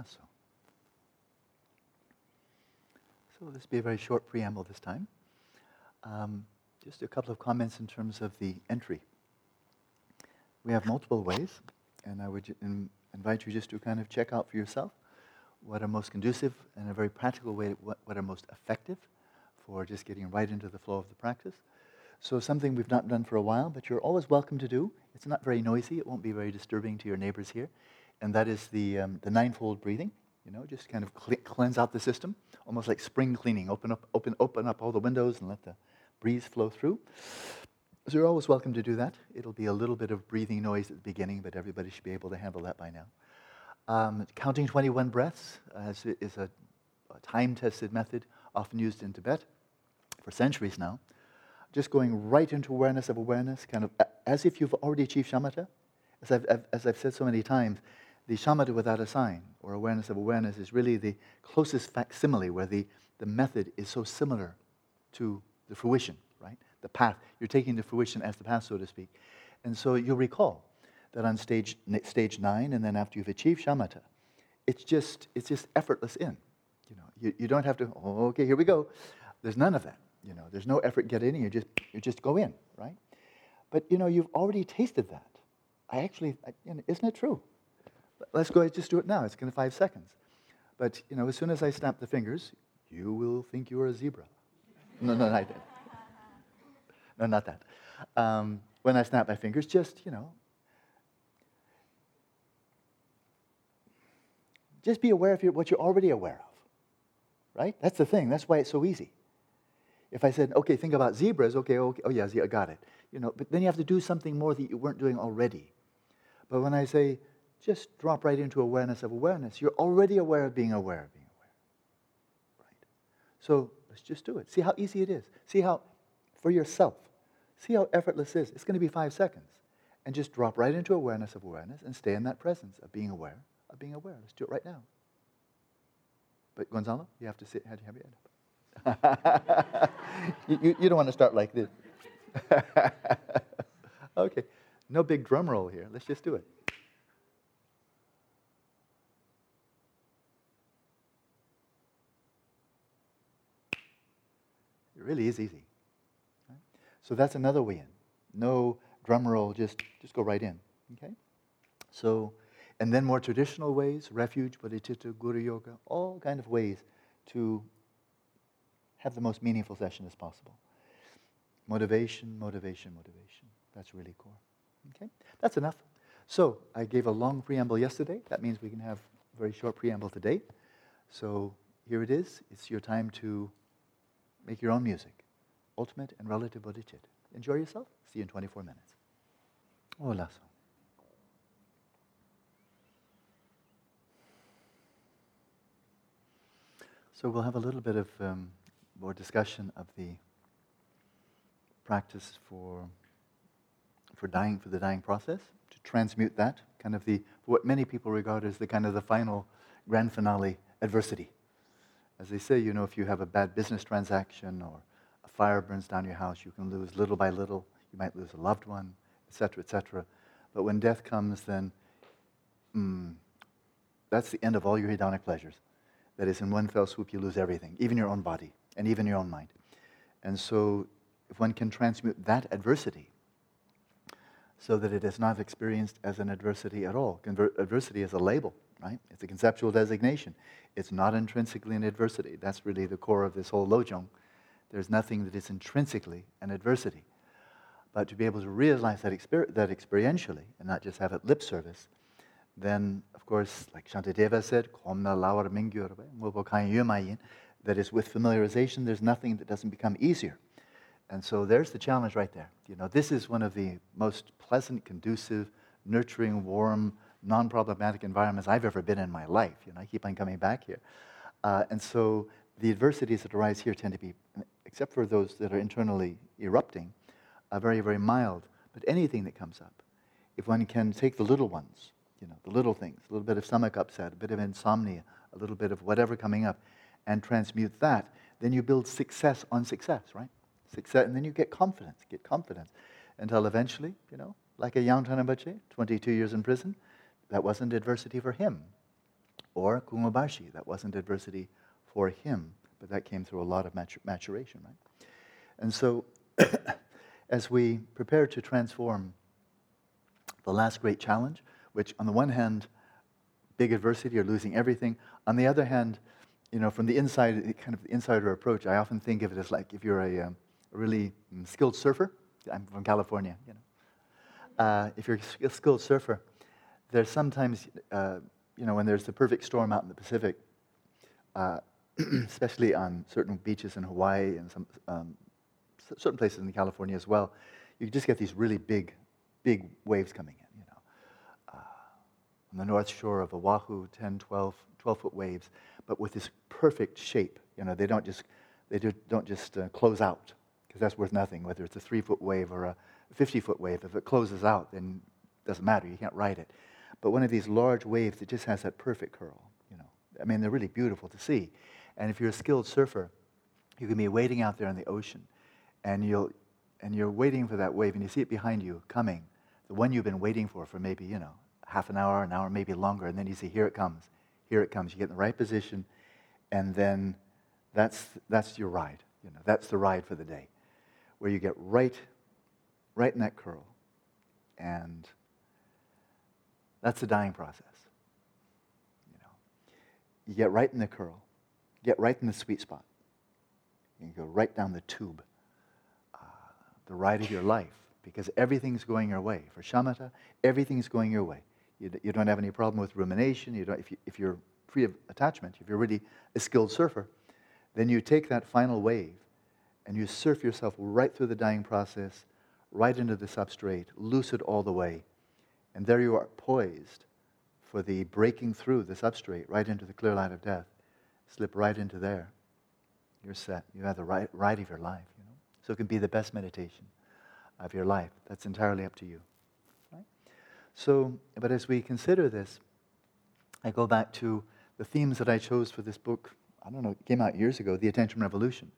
lasso. So this will be a very short preamble this time. Um, just a couple of comments in terms of the entry. We have multiple ways, and I would in, invite you just to kind of check out for yourself what are most conducive and a very practical way, what, what are most effective for just getting right into the flow of the practice. So something we've not done for a while, but you're always welcome to do. It's not very noisy. It won't be very disturbing to your neighbors here. And that is the, um, the ninefold breathing. You know, just kind of cl- cleanse out the system, almost like spring cleaning. Open up, open, open up all the windows and let the breeze flow through. So you're always welcome to do that. It'll be a little bit of breathing noise at the beginning, but everybody should be able to handle that by now. Um, counting 21 breaths uh, is a, a time-tested method, often used in Tibet for centuries now. Just going right into awareness of awareness, kind of as if you've already achieved shamatha. As I've, as I've said so many times, the shamatha without a sign, or awareness of awareness, is really the closest facsimile where the, the method is so similar to the fruition, right? The path. You're taking the fruition as the path, so to speak. And so you'll recall that on stage, stage nine, and then after you've achieved shamatha, it's just, it's just effortless in. You, know, you, you don't have to, oh, okay, here we go. There's none of that. You know, there's no effort get in, you just, you just go in, right? But, you know, you've already tasted that. I actually, you know, isn't it true? Let's go ahead, just do it now. It's going to five seconds. But, you know, as soon as I snap the fingers, you will think you are a zebra. No, no, not that. No, not that. Um, when I snap my fingers, just, you know, just be aware of what you're already aware of. Right? That's the thing. That's why it's so easy. If I said, okay, think about zebras, okay, okay oh, yeah, I got it. You know, but then you have to do something more that you weren't doing already. But when I say, just drop right into awareness of awareness, you're already aware of being aware of being aware. Right? So let's just do it. See how easy it is. See how, for yourself, see how effortless it is. It's going to be five seconds. And just drop right into awareness of awareness and stay in that presence of being aware of being aware. Let's do it right now. But Gonzalo, you have to sit, have your head up. you, you, you don't want to start like this. okay, no big drum roll here. Let's just do it. Really is easy. So that's another way in. No drum roll, just, just go right in. Okay? So and then more traditional ways, refuge, bodhicitta, guru yoga, all kind of ways to have the most meaningful session as possible. Motivation, motivation, motivation. That's really core. Okay? That's enough. So I gave a long preamble yesterday. That means we can have a very short preamble today. So here it is. It's your time to make your own music. Ultimate and relative bodhicitta. Enjoy yourself. See you in 24 minutes. Oh, lasso. So we'll have a little bit of um, more discussion of the practice for for dying for the dying process to transmute that kind of the what many people regard as the kind of the final grand finale adversity. As they say, you know, if you have a bad business transaction or a fire burns down your house, you can lose little by little. You might lose a loved one, etc., etc. But when death comes, then mm, that's the end of all your hedonic pleasures. That is, in one fell swoop, you lose everything, even your own body and even your own mind. And so, if one can transmute that adversity so that it is not experienced as an adversity at all, adversity is a label, right? It's a conceptual designation. It's not intrinsically an adversity. That's really the core of this whole lojong. There's nothing that is intrinsically an adversity. But to be able to realize that, exper- that experientially and not just have it lip service, then, of course, like Shantideva said, that is, with familiarization, there's nothing that doesn't become easier. And so there's the challenge right there. You know, this is one of the most pleasant, conducive, nurturing, warm, non-problematic environments I've ever been in my life. You know, I keep on coming back here. Uh, and so the adversities that arise here tend to be, except for those that are internally erupting, are very, very mild. But anything that comes up, if one can take the little ones, you know, the little things, a little bit of stomach upset, a bit of insomnia, a little bit of whatever coming up, and transmute that, then you build success on success, right? Success, and then you get confidence, get confidence, until eventually, you know, like a Yang Rinpoche, 22 years in prison, that wasn't adversity for him. Or Kumabashi, that wasn't adversity for him, but that came through a lot of matur- maturation, right? And so, as we prepare to transform the last great challenge, which on the one hand, big adversity or losing everything. On the other hand, you know, from the inside, kind of the insider approach, I often think of it as like if you're a, um, a really skilled surfer. I'm from California, you know. Uh, if you're a skilled surfer, there's sometimes, uh, you know, when there's the perfect storm out in the Pacific, uh, especially on certain beaches in Hawaii and some um, certain places in California as well, you just get these really big, big waves coming in. You know, uh, on the north shore of Oahu, 10, 12, 12 foot waves, but with this perfect shape. You know, they don't just they do, don't just uh, close out because that's worth nothing. Whether it's a three foot wave or a 50 foot wave, if it closes out, then it doesn't matter. You can't ride it. But one of these large waves, it just has that perfect curl. You know, I mean, they're really beautiful to see. And if you're a skilled surfer, you can be waiting out there in the ocean, and you'll and you're waiting for that wave, and you see it behind you coming, the one you've been waiting for for maybe you know half an hour, an hour, maybe longer, and then you see here it comes, here it comes. You get in the right position, and then that's that's your ride. You know, that's the ride for the day, where you get right, right in that curl, and that's the dying process. You know, you get right in the curl, get right in the sweet spot. You go right down the tube, uh, the ride of your life, because everything's going your way. For shamatha, everything's going your way. You, you don't have any problem with rumination. You don't, if, you, if you're free of attachment, if you're really a skilled surfer, then you take that final wave and you surf yourself right through the dying process, right into the substrate, lucid all the way. And there you are poised for the breaking through the substrate right into the clear light of death. Slip right into there. You're set. You have the right, right of your life. You know? So it can be the best meditation of your life. That's entirely up to you. Right? So, but as we consider this, I go back to the themes that I chose for this book. I don't know, it came out years ago, The Attention Revolution,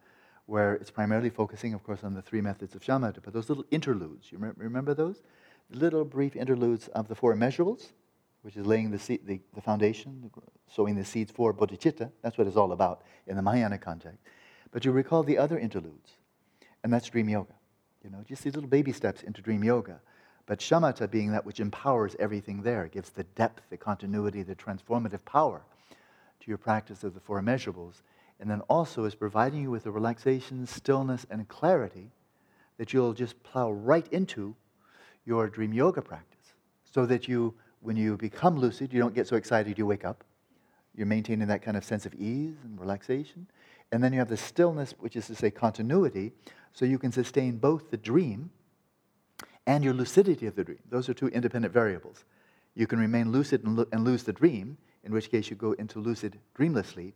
where it's primarily focusing, of course, on the three methods of shamatha, but those little interludes, you remember those? Little brief interludes of the four immeasurables, which is laying the, seed, the, the foundation, sowing the seeds for bodhicitta. That's what it's all about in the Mahayana context. But you recall the other interludes, and that's dream yoga. You know, just these little baby steps into dream yoga. But shamatha being that which empowers everything there, gives the depth, the continuity, the transformative power to your practice of the four immeasurables, and then also is providing you with the relaxation, stillness, and clarity that you'll just plow right into your dream yoga practice so that you, when you become lucid, you don't get so excited you wake up. You're maintaining that kind of sense of ease and relaxation. And then you have the stillness, which is to say continuity, so you can sustain both the dream and your lucidity of the dream. Those are two independent variables. You can remain lucid and, lo- and lose the dream, in which case you go into lucid dreamless sleep,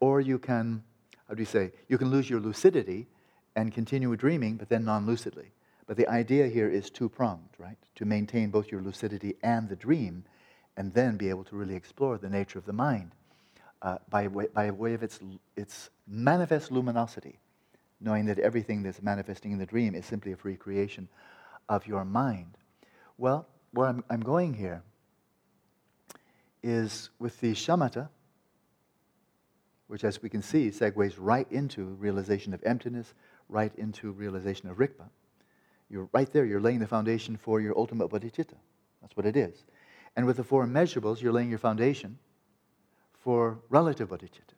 or you can, how do you say, you can lose your lucidity and continue dreaming, but then non lucidly. But the idea here is two pronged, right? To maintain both your lucidity and the dream, and then be able to really explore the nature of the mind uh, by, way, by way of its, its manifest luminosity, knowing that everything that's manifesting in the dream is simply a free creation of your mind. Well, where I'm, I'm going here is with the shamatha, which, as we can see, segues right into realization of emptiness, right into realization of rigpa. You're right there, you're laying the foundation for your ultimate bodhicitta. That's what it is. And with the four immeasurables, you're laying your foundation for relative bodhicitta.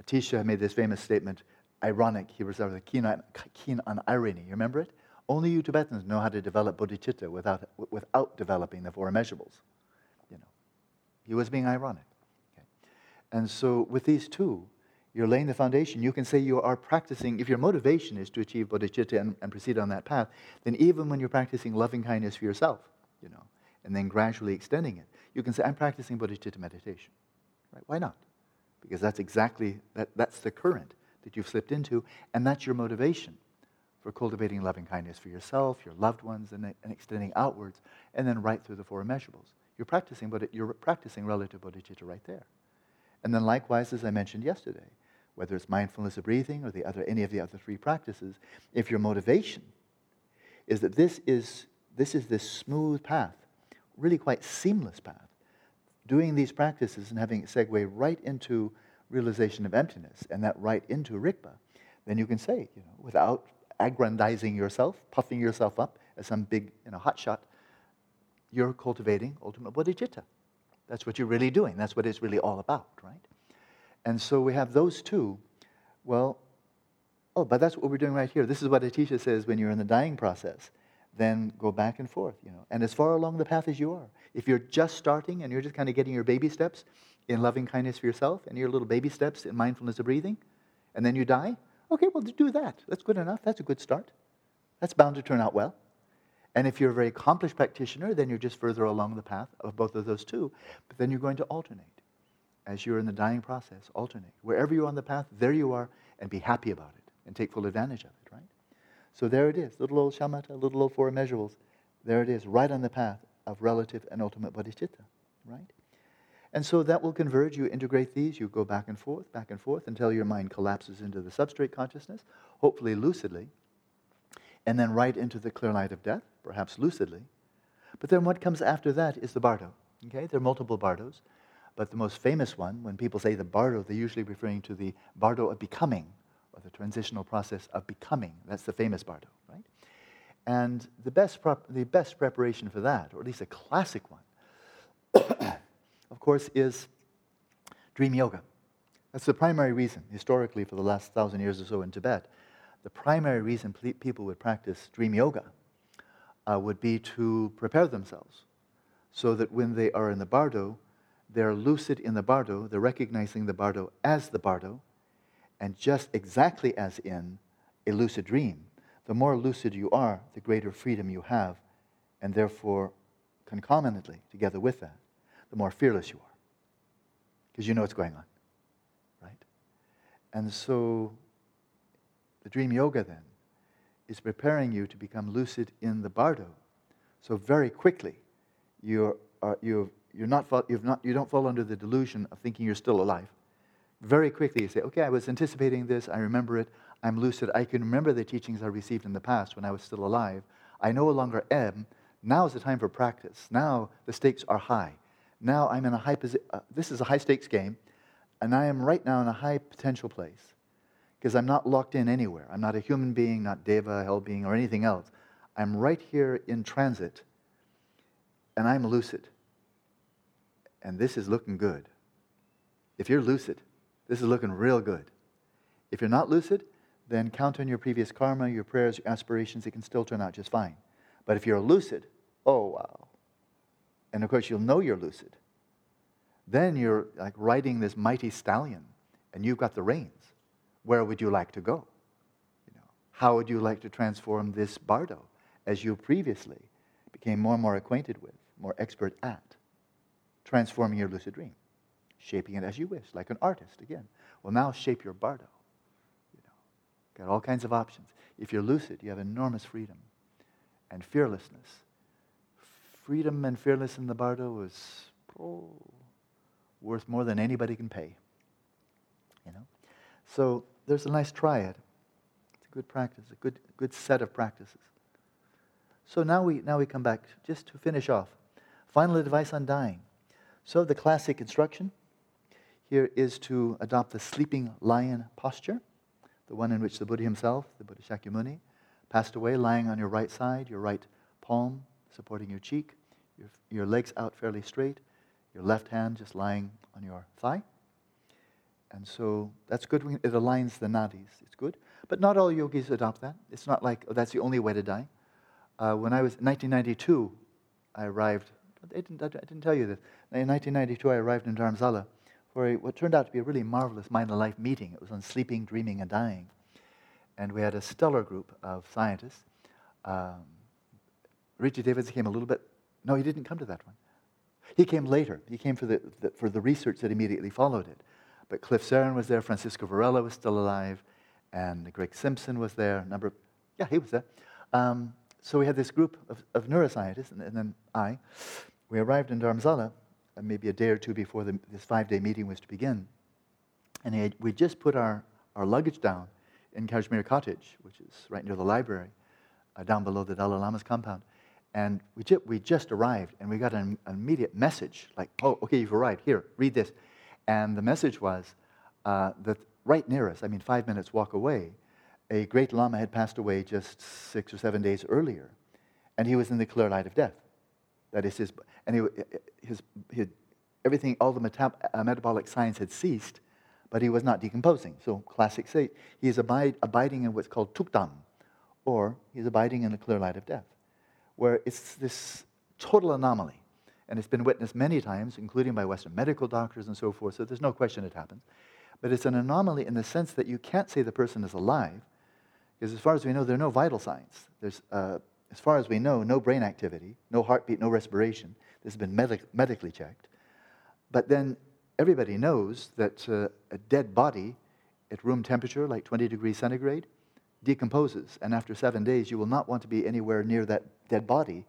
Atisha made this famous statement, ironic, he was keen on, keen on irony. You remember it? Only you Tibetans know how to develop bodhicitta without, without developing the four immeasurables. You know, he was being ironic. Okay. And so with these two, you're laying the foundation. You can say you are practicing, if your motivation is to achieve bodhicitta and, and proceed on that path, then even when you're practicing loving kindness for yourself, you know, and then gradually extending it, you can say, I'm practicing bodhicitta meditation. Right? Why not? Because that's exactly, that, that's the current that you've slipped into, and that's your motivation for cultivating loving kindness for yourself, your loved ones, and, and extending outwards, and then right through the four immeasurables. You're practicing, but you're practicing relative bodhicitta right there. And then likewise, as I mentioned yesterday, whether it's mindfulness of breathing or the other, any of the other three practices, if your motivation is that this is, this is this smooth path, really quite seamless path, doing these practices and having it segue right into realization of emptiness and that right into Rigpa, then you can say, you know, without aggrandizing yourself, puffing yourself up as some big you know, hotshot, you're cultivating ultimate bodhicitta. That's what you're really doing. That's what it's really all about, right? And so we have those two. Well, oh, but that's what we're doing right here. This is what Atisha says when you're in the dying process. Then go back and forth, you know, and as far along the path as you are. If you're just starting and you're just kind of getting your baby steps in loving kindness for yourself and your little baby steps in mindfulness of breathing, and then you die, okay, well, do that. That's good enough. That's a good start. That's bound to turn out well. And if you're a very accomplished practitioner, then you're just further along the path of both of those two. But then you're going to alternate as you're in the dying process. Alternate. Wherever you're on the path, there you are, and be happy about it and take full advantage of it, right? So there it is, little old shamatha, little old four immeasurables. There it is, right on the path of relative and ultimate bodhicitta, right? And so that will converge. You integrate these, you go back and forth, back and forth until your mind collapses into the substrate consciousness, hopefully lucidly, and then right into the clear light of death, perhaps lucidly. But then what comes after that is the bardo. Okay, there are multiple bardos, but the most famous one, when people say the bardo, they're usually referring to the bardo of becoming, or the transitional process of becoming. That's the famous bardo, right? And the best, prop- the best preparation for that, or at least a classic one, of course, is dream yoga. That's the primary reason, historically, for the last thousand years or so in Tibet. The primary reason people would practice dream yoga uh, would be to prepare themselves so that when they are in the bardo, they're lucid in the bardo, they're recognizing the bardo as the bardo, and just exactly as in a lucid dream, the more lucid you are, the greater freedom you have, and therefore, concomitantly, together with that, the more fearless you are. Because you know what's going on, right? And so, the dream yoga then is preparing you to become lucid in the bardo. So, very quickly, you're, uh, are, you're, you're not, you've not, you don't fall under the delusion of thinking you're still alive very quickly you say, okay, I was anticipating this, I remember it, I'm lucid, I can remember the teachings I received in the past when I was still alive. I no longer am. Now is the time for practice. Now the stakes are high. Now I'm in a high position. Uh, this is a high stakes game, and I am right now in a high potential place because I'm not locked in anywhere. I'm not a human being, not deva, hell being, or anything else. I'm right here in transit, and I'm lucid. And this is looking good. If you're lucid, this is looking real good. If you're not lucid, then count on your previous karma, your prayers, your aspirations. It can still turn out just fine. But if you're lucid, oh wow. And of course, you'll know you're lucid. Then you're like riding this mighty stallion, and you've got the reins. Where would you like to go? You know, how would you like to transform this bardo as you previously became more and more acquainted with, more expert at transforming your lucid dream? shaping it as you wish, like an artist again. Well, now shape your bardo. You know, got all kinds of options. If you're lucid, you have enormous freedom and fearlessness. Freedom and fearlessness in the bardo is oh, worth more than anybody can pay. You know, so there's a nice triad. It's a good practice, a good good set of practices. So now we now we come back just to finish off. Final advice on dying. So the classic instruction here is to adopt the sleeping lion posture, the one in which the Buddha himself, the Buddha Shakyamuni, passed away lying on your right side, your right palm supporting your cheek, your, your legs out fairly straight, your left hand just lying on your thigh. And so that's good. It aligns the nadis. It's good. But not all yogis adopt that. It's not like oh, that's the only way to die. Uh, when I was in 1992, I arrived. I didn't, I didn't tell you this. In 1992, I arrived in Dharamsala for a, what turned out to be a really marvelous mind and life meeting. It was on sleeping, dreaming, and dying. And we had a stellar group of scientists. Um, Richie Davidson came a little bit, no, he didn't come to that one. He came later. He came for the, the, for the research that immediately followed it. But Cliff Saron was there, Francisco Varela was still alive, and Greg Simpson was there. Number, of, yeah, he was there. Um, so we had this group of, of neuroscientists, and, and, then I. We arrived in Dharamsala, uh, maybe a day or two before the, this five day meeting was to begin. And we just put our, our luggage down in Kashmir Cottage, which is right near the library, uh, down below the Dalai Lama's compound. And we, ju- we just arrived, and we got an, an immediate message like, oh, okay, you've arrived. Here, read this. And the message was uh, that right near us, I mean, five minutes walk away, a great Lama had passed away just six or seven days earlier, and he was in the clear light of death. That is his, and he, his, his everything, all the metab- uh, metabolic signs had ceased, but he was not decomposing. So, classic say, he is abide, abiding in what's called tuktam, or he's abiding in the clear light of death, where it's this total anomaly. And it's been witnessed many times, including by Western medical doctors and so forth, so there's no question it happens. But it's an anomaly in the sense that you can't say the person is alive, because as far as we know, there are no vital signs. There's, uh, as far as we know, no brain activity, no heartbeat, no respiration. This has been medic- medically checked. But then everybody knows that uh, a dead body at room temperature, like 20 degrees centigrade, decomposes. And after seven days, you will not want to be anywhere near that dead body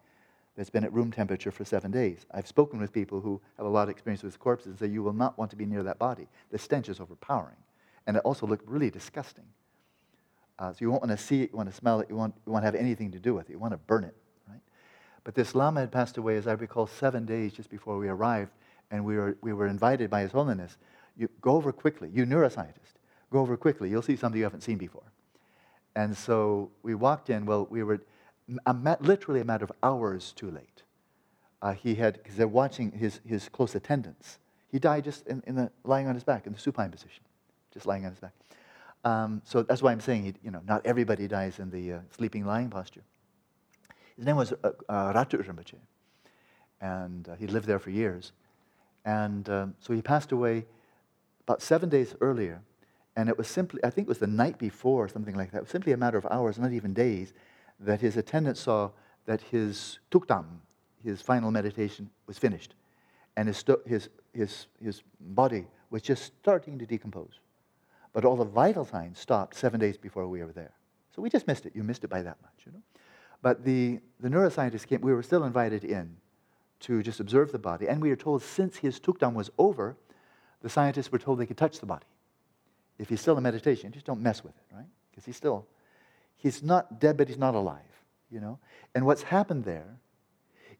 that's been at room temperature for seven days. I've spoken with people who have a lot of experience with corpses and say you will not want to be near that body. The stench is overpowering. And it also looked really disgusting. Uh, so you won't want to see it, you want to smell it, you want, you want to have anything to do with it, you want to burn it, right? But this Lama had passed away, as I recall, seven days just before we arrived, and we were, we were invited by His Holiness. You go over quickly, you neuroscientist, go over quickly, you'll see something you haven't seen before. And so we walked in, well, we were a ma- literally a matter of hours too late. Uh, he had, because they're watching his, his close attendants. He died just in, in the, lying on his back, in the supine position, just lying on his back. Um, so that's why I'm saying, he, you know, not everybody dies in the uh, sleeping lying posture. His name was uh, uh, Ratu Rinpoche, and uh, he lived there for years. And um, so he passed away about seven days earlier, and it was simply, I think it was the night before, something like that. It was simply a matter of hours, not even days, that his attendant saw that his tuktam, his final meditation, was finished. And his, his, his, his body was just starting to decompose. But all the vital signs stopped seven days before we were there. So we just missed it. You missed it by that much, you know. But the, the neuroscientists came, we were still invited in to just observe the body. And we were told since his tukdam was over, the scientists were told they could touch the body. If he's still in meditation, just don't mess with it, right? Because he's still, he's not dead, but he's not alive, you know? And what's happened there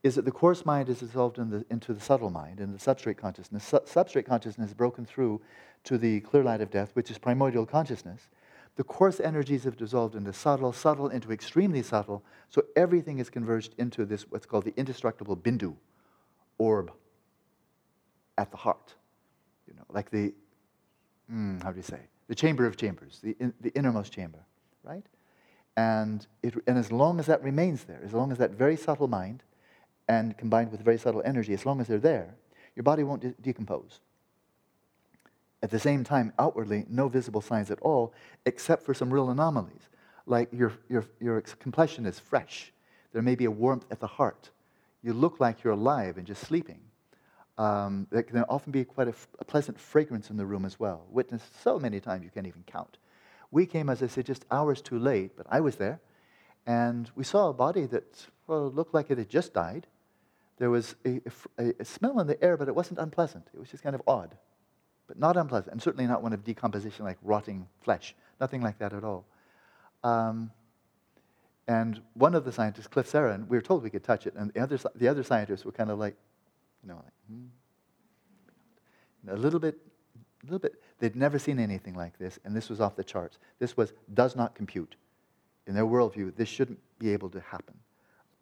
is that the coarse mind is dissolved in the, into the subtle mind, and the substrate consciousness. Su- substrate consciousness is broken through to the clear light of death, which is primordial consciousness. The coarse energies have dissolved into subtle, subtle into extremely subtle, so everything is converged into this, what's called the indestructible bindu, orb, at the heart. You know, like the, mm, how do you say, the chamber of chambers, the, in, the innermost chamber, right? And, it, and as long as that remains there, as long as that very subtle mind and combined with very subtle energy, as long as they're there, your body won't de- decompose. At the same time, outwardly, no visible signs at all, except for some real anomalies. Like your, your, your complexion is fresh. There may be a warmth at the heart. You look like you're alive and just sleeping. Um, there can often be quite a, f- a pleasant fragrance in the room as well, witnessed so many times you can't even count. We came, as I said, just hours too late, but I was there, and we saw a body that well, looked like it had just died. There was a, a, a smell in the air, but it wasn't unpleasant. It was just kind of odd, but not unpleasant, and certainly not one of decomposition like rotting flesh. Nothing like that at all. Um, and one of the scientists, Cliff Saron, we were told we could touch it, and the other, the other scientists were kind of like, you know, like, hmm. a little bit, a little bit. They'd never seen anything like this, and this was off the charts. This was does not compute. In their worldview, this shouldn't be able to happen.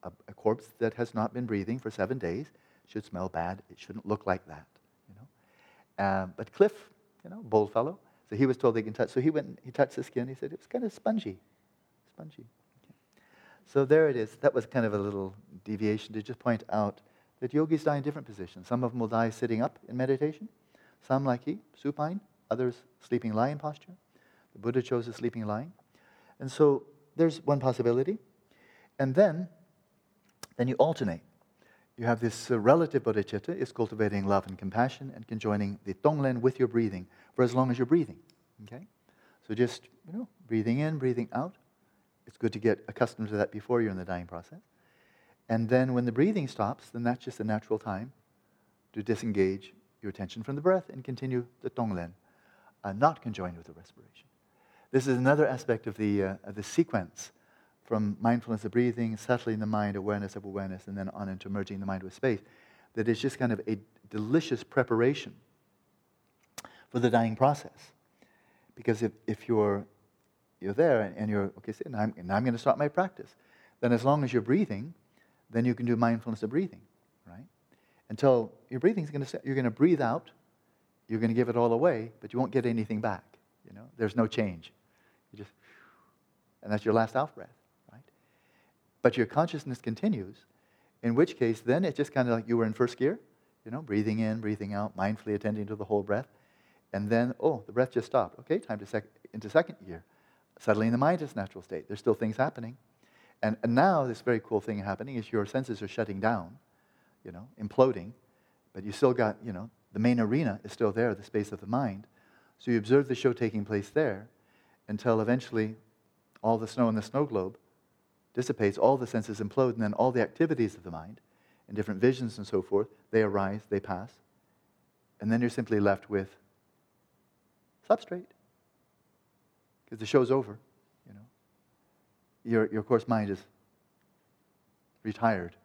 A, a corpse that has not been breathing for seven days should smell bad. It shouldn't look like that, you know. Um, but Cliff, you know, bold fellow, so he was told they can touch. So he went, he touched the skin. He said it was kind of spongy, spongy. Okay. So there it is. That was kind of a little deviation to just point out that yogis die in different positions. Some of them will die sitting up in meditation, some like he, supine, others sleeping lion posture. The Buddha chose a sleeping lion. And so there's one possibility. And then, then you alternate. You have this uh, relative bodhicitta is cultivating love and compassion and conjoining the tonglen with your breathing for as long as you're breathing. Okay? So just, you know, breathing in, breathing out. It's good to get accustomed to that before you're in the dying process. And then when the breathing stops, then that's just a natural time to disengage your attention from the breath and continue the tonglen, uh, not conjoined with the respiration. This is another aspect of the, uh, of the sequence from mindfulness of breathing, settling the mind, awareness of awareness, and then on into merging the mind with space, that it's just kind of a delicious preparation for the dying process. Because if, if you're, you're there and you're, okay, so now I'm, I'm going to start my practice, then as long as you're breathing, then you can do mindfulness of breathing, right? Until your breathing is going to, you're going to breathe out, you're going to give it all away, but you won't get anything back. You know, there's no change. You just, and that's your last out breath? But your consciousness continues, in which case then it's just kind of like you were in first gear, you know, breathing in, breathing out, mindfully attending to the whole breath. And then, oh, the breath just stopped. Okay, time to sec- into second gear. Settling the mind is natural state. There's still things happening. And, and now this very cool thing happening is your senses are shutting down, you know, imploding, but you still got, you know, the main arena is still there, the space of the mind. So you observe the show taking place there until eventually all the snow in the snow globe dissipates, all the senses implode, and then all the activities of the mind and different visions and so forth, they arise, they pass. And then you're simply left with substrate. Because the show's over, you know. Your, your coarse mind is retired.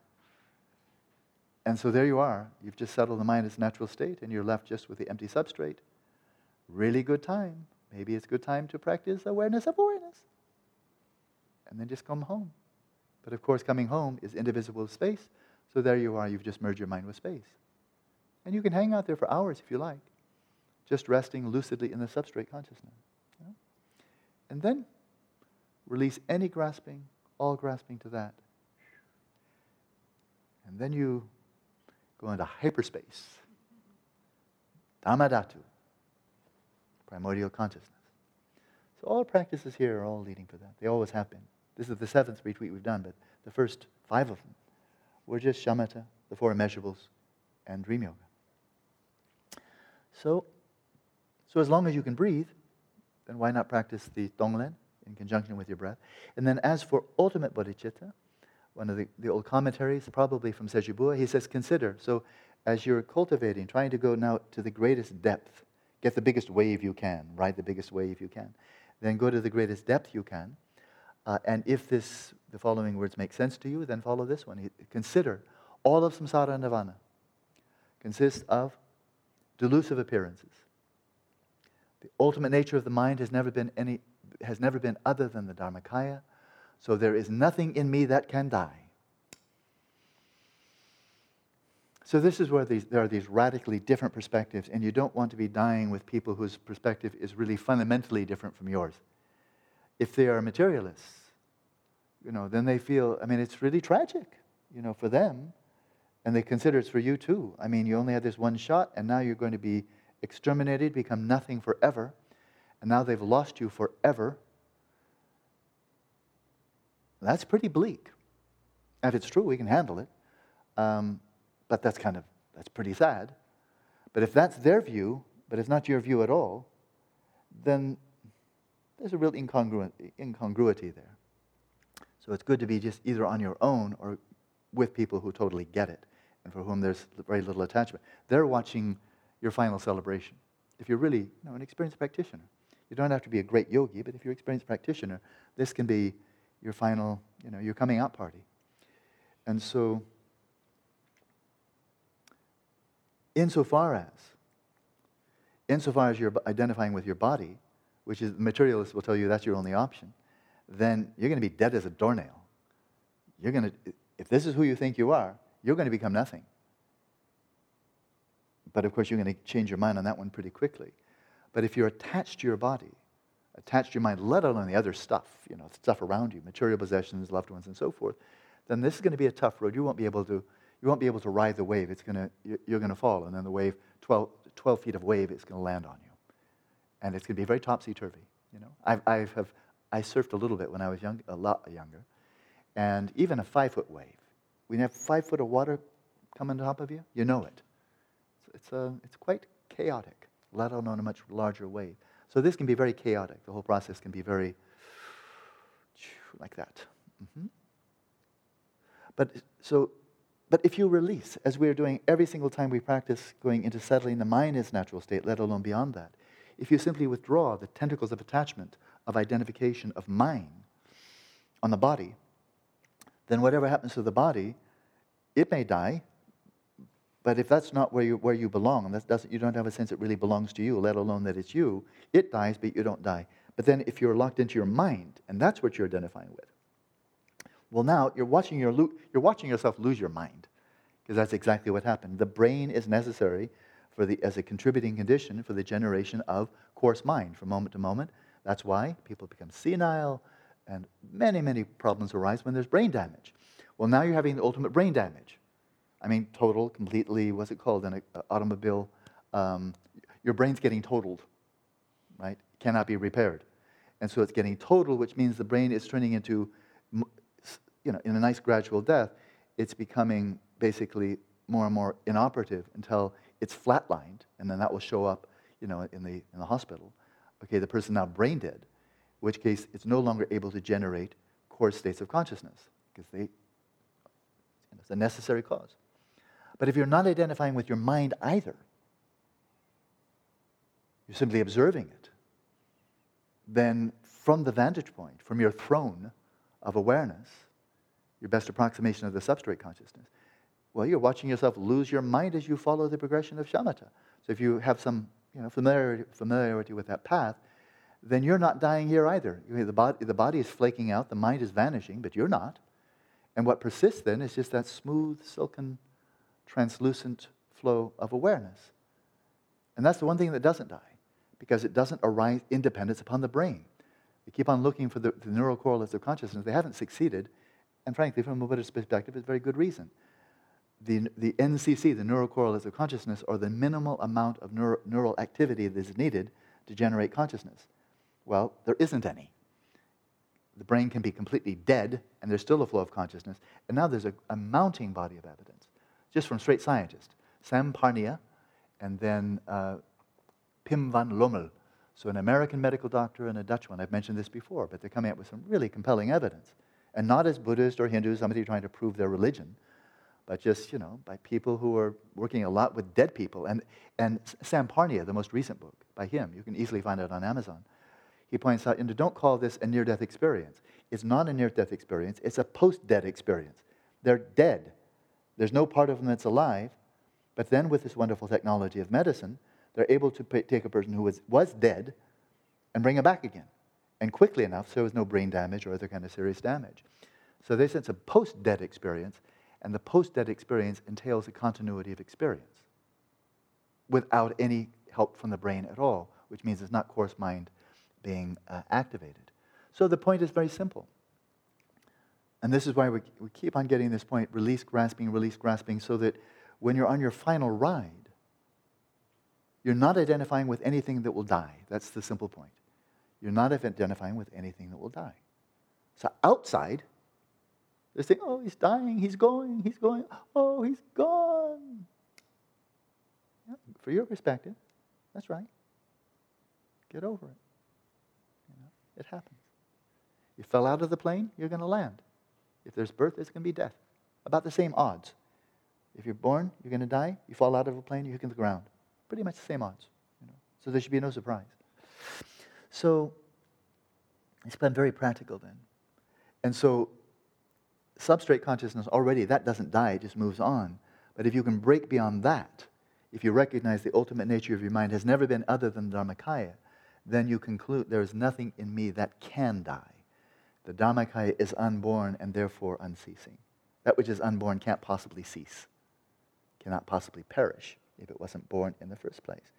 And so there you are. You've just settled the mind in its natural state, and you're left just with the empty substrate. Really good time. Maybe it's good time to practice awareness of awareness. And then just come home. But of course, coming home is indivisible space. So there you are. You've just merged your mind with space. And you can hang out there for hours if you like just resting lucidly in the substrate consciousness. And then release any grasping, all grasping to that. And then you go into hyperspace. Dharmadhatu, primordial consciousness. So all practices here are all leading for that. They always have been. This is the seventh retreat we've done, but the first five of them were just shamatha, the four immeasurables, and dream yoga. So so as long as you can breathe, then why not practice the Tonglen in conjunction with your breath? And then as for ultimate bodhicitta, one of the, the old commentaries, probably from Sechilbuwa, he says, consider. So as you're cultivating, trying to go now to the greatest depth, get the biggest wave you can, ride the biggest wave you can, then go to the greatest depth you can. Uh, and if this, the following words make sense to you, then follow this one. Consider all of samsara and nirvana consists of delusive appearances the ultimate nature of the mind has never been any has never been other than the Dharmakaya. So there is nothing in me that can die. So this is where these, there are these radically different perspectives, and you don't want to be dying with people whose perspective is really fundamentally different from yours. If they are materialists, you know, then they feel, I mean, it's really tragic, you know, for them, and they consider it's for you too. I mean, you only had this one shot, and now you're going to be exterminated, become nothing forever, and now they've lost you forever. That's pretty bleak. If it's true, we can handle it. Um, but that's kind of, that's pretty sad. But if that's their view, but it's not your view at all, then there's a real incongruity, incongruity there. So it's good to be just either on your own or with people who totally get it and for whom there's very little attachment. They're watching your final celebration. If you're really you know, an experienced practitioner, you don't have to be a great yogi, but if you're an experienced practitioner, this can be your final, you know, your coming out party. And so, insofar as, insofar as you're identifying with your body, which is the materialist will tell you that's your only option, then you're going to be dead as a doornail. You're going to, if this is who you think you are, you're going to become nothing. But of course, you're going to change your mind on that one pretty quickly. But if you're attached to your body, attached to your mind, let alone the other stuff, you know, stuff around you, material possessions, loved ones, and so forth, then this is going to be a tough road. You won't be able to, you won't be able to ride the wave. It's going to, you're going to fall, and then the wave, 12, 12 feet of wave, is going to land on you, and it's going to be very topsy turvy. You know, I've, I've have, I surfed a little bit when I was young, a lot younger, and even a five foot wave. When you have five foot of water coming on top of you, you know it it's, a, it's quite chaotic, let alone on a much larger wave. So this can be very chaotic. The whole process can be very like that. Mm-hmm. But so, but if you release, as we are doing every single time we practice going into settling the mind in its natural state, let alone beyond that, if you simply withdraw the tentacles of attachment, of identification, of mine, on the body, then whatever happens to the body, it may die. But if that's not where you, where you belong, and that doesn't, you don't have a sense it really belongs to you, let alone that it's you, it dies, but you don't die. But then if you're locked into your mind, and that's what you're identifying with, well, now you're watching, your lo- you're watching yourself lose your mind, because that's exactly what happened. The brain is necessary for the, as a contributing condition for the generation of coarse mind from moment to moment. That's why people become senile, and many, many problems arise when there's brain damage. Well, now you're having the ultimate brain damage. I mean, total, completely, what's it called in an automobile? Um, your brain's getting totaled, right? Cannot be repaired. And so it's getting total, which means the brain is turning into, you know, in a nice gradual death, it's becoming basically more and more inoperative until it's flatlined, and then that will show up, you know, in the, in the hospital. Okay, the person now brain dead, in which case it's no longer able to generate core states of consciousness because they, it's a necessary cause. But if you're not identifying with your mind either, you're simply observing it, then from the vantage point, from your throne of awareness, your best approximation of the substrate consciousness, well, you're watching yourself lose your mind as you follow the progression of shamatha. So if you have some you know, familiarity, familiarity with that path, then you're not dying here either. The body, the body is flaking out, the mind is vanishing, but you're not. And what persists then is just that smooth, silken, translucent flow of awareness. And that's the one thing that doesn't die, because it doesn't arise independence upon the brain. They keep on looking for the, the neural correlates of consciousness. They haven't succeeded. And frankly, from a Buddhist perspective, it's very good reason. The, the NCC, the neural correlates of consciousness, are the minimal amount of neural activity that is needed to generate consciousness. Well, there isn't any the brain can be completely dead and there's still a flow of consciousness. And now there's a, a mounting body of evidence, just from straight scientists. Sam Parnia and then uh, Pim van Lommel. So, an American medical doctor and a Dutch one. I've mentioned this before, but they're coming up with some really compelling evidence. And not as Buddhist or Hindu, somebody trying to prove their religion, but just, you know, by people who are working a lot with dead people. And, and Sam Parnia, the most recent book by him, you can easily find it on Amazon he points out, and don't call this a near death experience. It's not a near death experience, it's a post death experience. They're dead. There's no part of them that's alive. But then, with this wonderful technology of medicine, they're able to take a person who was, was dead and bring him back again. And quickly enough, so there was no brain damage or other kind of serious damage. So they say it's a post death experience, and the post death experience entails a continuity of experience without any help from the brain at all, which means it's not coarse mind being uh, activated. So the point is very simple. And this is why we, we keep on getting this point release, grasping, release, grasping, so that when you're on your final ride, you're not identifying with anything that will die. That's the simple point. You're not identifying with anything that will die. So outside, they're saying, oh, he's dying, he's going, he's going, oh, he's gone. Yeah, for your perspective, that's right. Get over it. You know, It happens. You fell out of the plane, you're going to land. If there's birth, there's going to be death. About the same odds. If you're born, you're going to die. You fall out of a plane, you hit the ground. Pretty much the same odds. You know? So there should be no surprise. So it's been very practical then. And so substrate consciousness already, that doesn't die, it just moves on. But if you can break beyond that, if you recognize the ultimate nature of your mind has never been other than Dharmakaya, then you conclude there is nothing in me that can die. The Dharmakaya is unborn and therefore unceasing. That which is unborn can't possibly cease, cannot possibly perish if it wasn't born in the first place.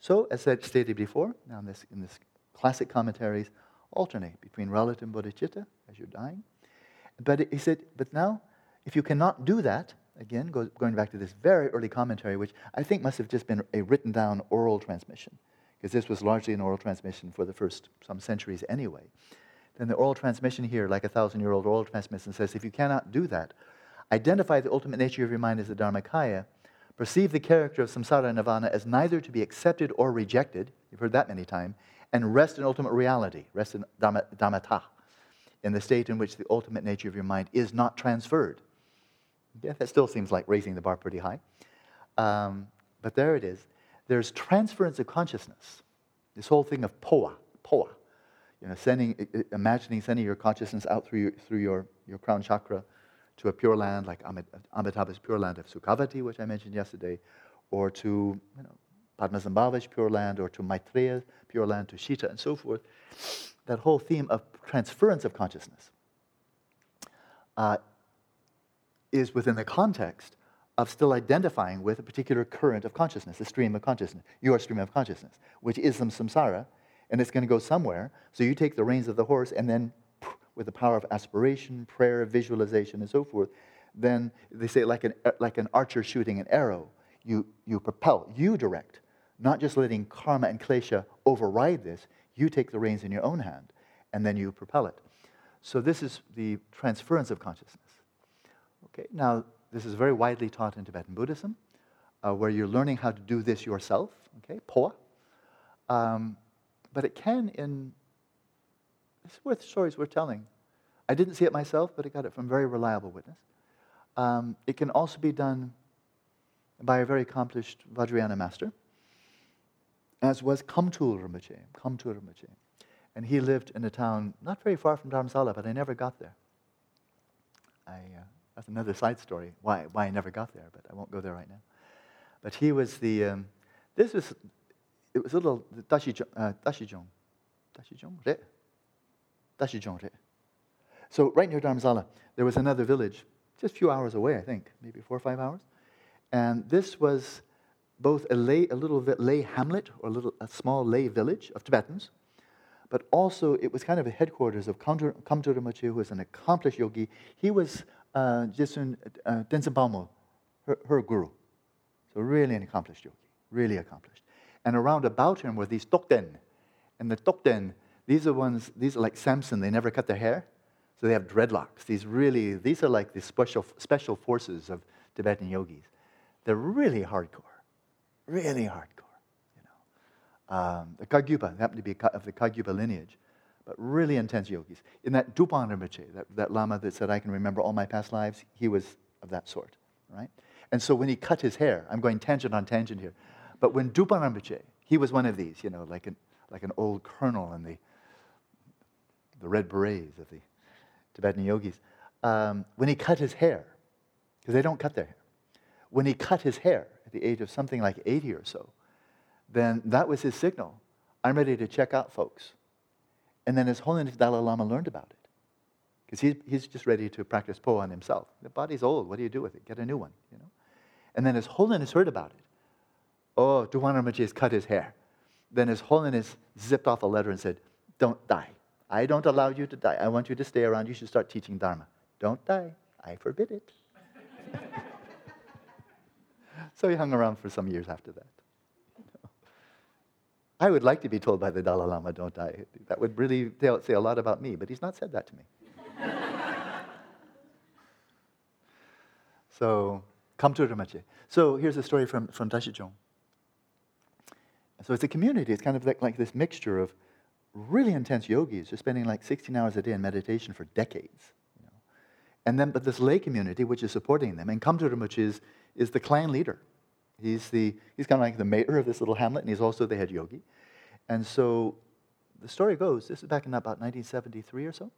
So, as I stated before, now in this, in this classic commentaries, alternate between relative bodhicitta as you're dying. But he said, but now, if you cannot do that, again, go, going back to this very early commentary, which I think must have just been a written down oral transmission because this was largely an oral transmission for the first some centuries anyway. Then the oral transmission here, like a thousand year old oral transmission, says if you cannot do that, identify the ultimate nature of your mind as the Dharmakaya, perceive the character of samsara and nirvana as neither to be accepted or rejected, you've heard that many times, and rest in ultimate reality, rest in dhamma dhamata, in the state in which the ultimate nature of your mind is not transferred. Yeah, that still seems like raising the bar pretty high. Um, but there it is there's transference of consciousness. This whole thing of phowa, phowa. you know, sending, imagining sending your consciousness out through your, through your, your crown chakra to a pure land like Amitabha's pure land of Sukhavati, which I mentioned yesterday, or to you know, Padmasambhava's pure land, or to Maitreya's pure land, to Shita, and so forth. That whole theme of transference of consciousness uh, is within the context of still identifying with a particular current of consciousness, a stream of consciousness, your stream of consciousness, which is some samsara, and it's going to go somewhere. So you take the reins of the horse, and then with the power of aspiration, prayer, visualization, and so forth, then they say like an, like an archer shooting an arrow, you, you propel, you direct, not just letting karma and klesha override this. You take the reins in your own hand, and then you propel it. So this is the transference of consciousness. Okay, now this is very widely taught in Tibetan Buddhism, uh, where you're learning how to do this yourself, okay, phowa. Um, but it can in, it's worth stories worth telling. I didn't see it myself, but I got it from very reliable witness. Um, it can also be done by a very accomplished Vajrayana master, as was Khamtrul Rinpoche, Khamtrul Rinpoche. And he lived in a town not very far from Dharamsala, but I never got there. I, uh, that's another side story, why, why I never got there, but I won't go there right now. But he was the, um, this was, it was a little, Tashijong, uh, Tashijong, Re? Tashijong, Re. So right near Dharamsala, there was another village, just a few hours away, I think, maybe four or five hours. And this was both a, lay, a little lay hamlet or a, little, a small lay village of Tibetans, but also it was kind of a headquarters of Khamtrul Rinpoche, who was an accomplished yogi. He was uh, Jisun uh, her, her guru. So really an accomplished yogi, really accomplished. And around about him were these togden. And the togden, these are ones, these are like Samson, they never cut their hair. So they have dreadlocks. These really, these are like the special, special forces of Tibetan yogis. They're really hardcore, really hardcore. Um, the Kagyupa happened to be of the Kagyupa lineage but really intense yogis. In that Dupan Rinpoche, that, that Lama that said, I can remember all my past lives, he was of that sort, right? And so when he cut his hair, I'm going tangent on tangent here, but when Dupan Rinpoche, he was one of these, you know, like an, like an old colonel in the, the red berets of the Tibetan yogis. Um, when he cut his hair, because they don't cut their hair, when he cut his hair at the age of something like 80 or so, then that was his signal. I'm ready to check out, folks. And then His Holiness Dalai Lama learned about it. Because he's, he's just ready to practice phowa on himself. The body's old. What do you do with it? Get a new one, you know? And then His Holiness heard about it. Oh, Duwanamaji has cut his hair. Then His Holiness zipped off a letter and said, Don't die. I don't allow you to die. I want you to stay around. You should start teaching Dharma. Don't die. I forbid it. so he hung around for some years after that. I would like to be told by the Dalai Lama, don't I? That would really say a lot about me, but he's not said that to me. so, come to Rinpoche. So, here's a story from, from Tashijong. So, it's a community. It's kind of like, like this mixture of really intense yogis, just spending like 16 hours a day in meditation for decades. You know? And then, but this lay community, which is supporting them, and Khamtrul Rinpoche is, is the clan leader. He's, the, he's kind of like the mayor of this little hamlet, and he's also the head yogi. And so the story goes, this is back in about 1973 or so,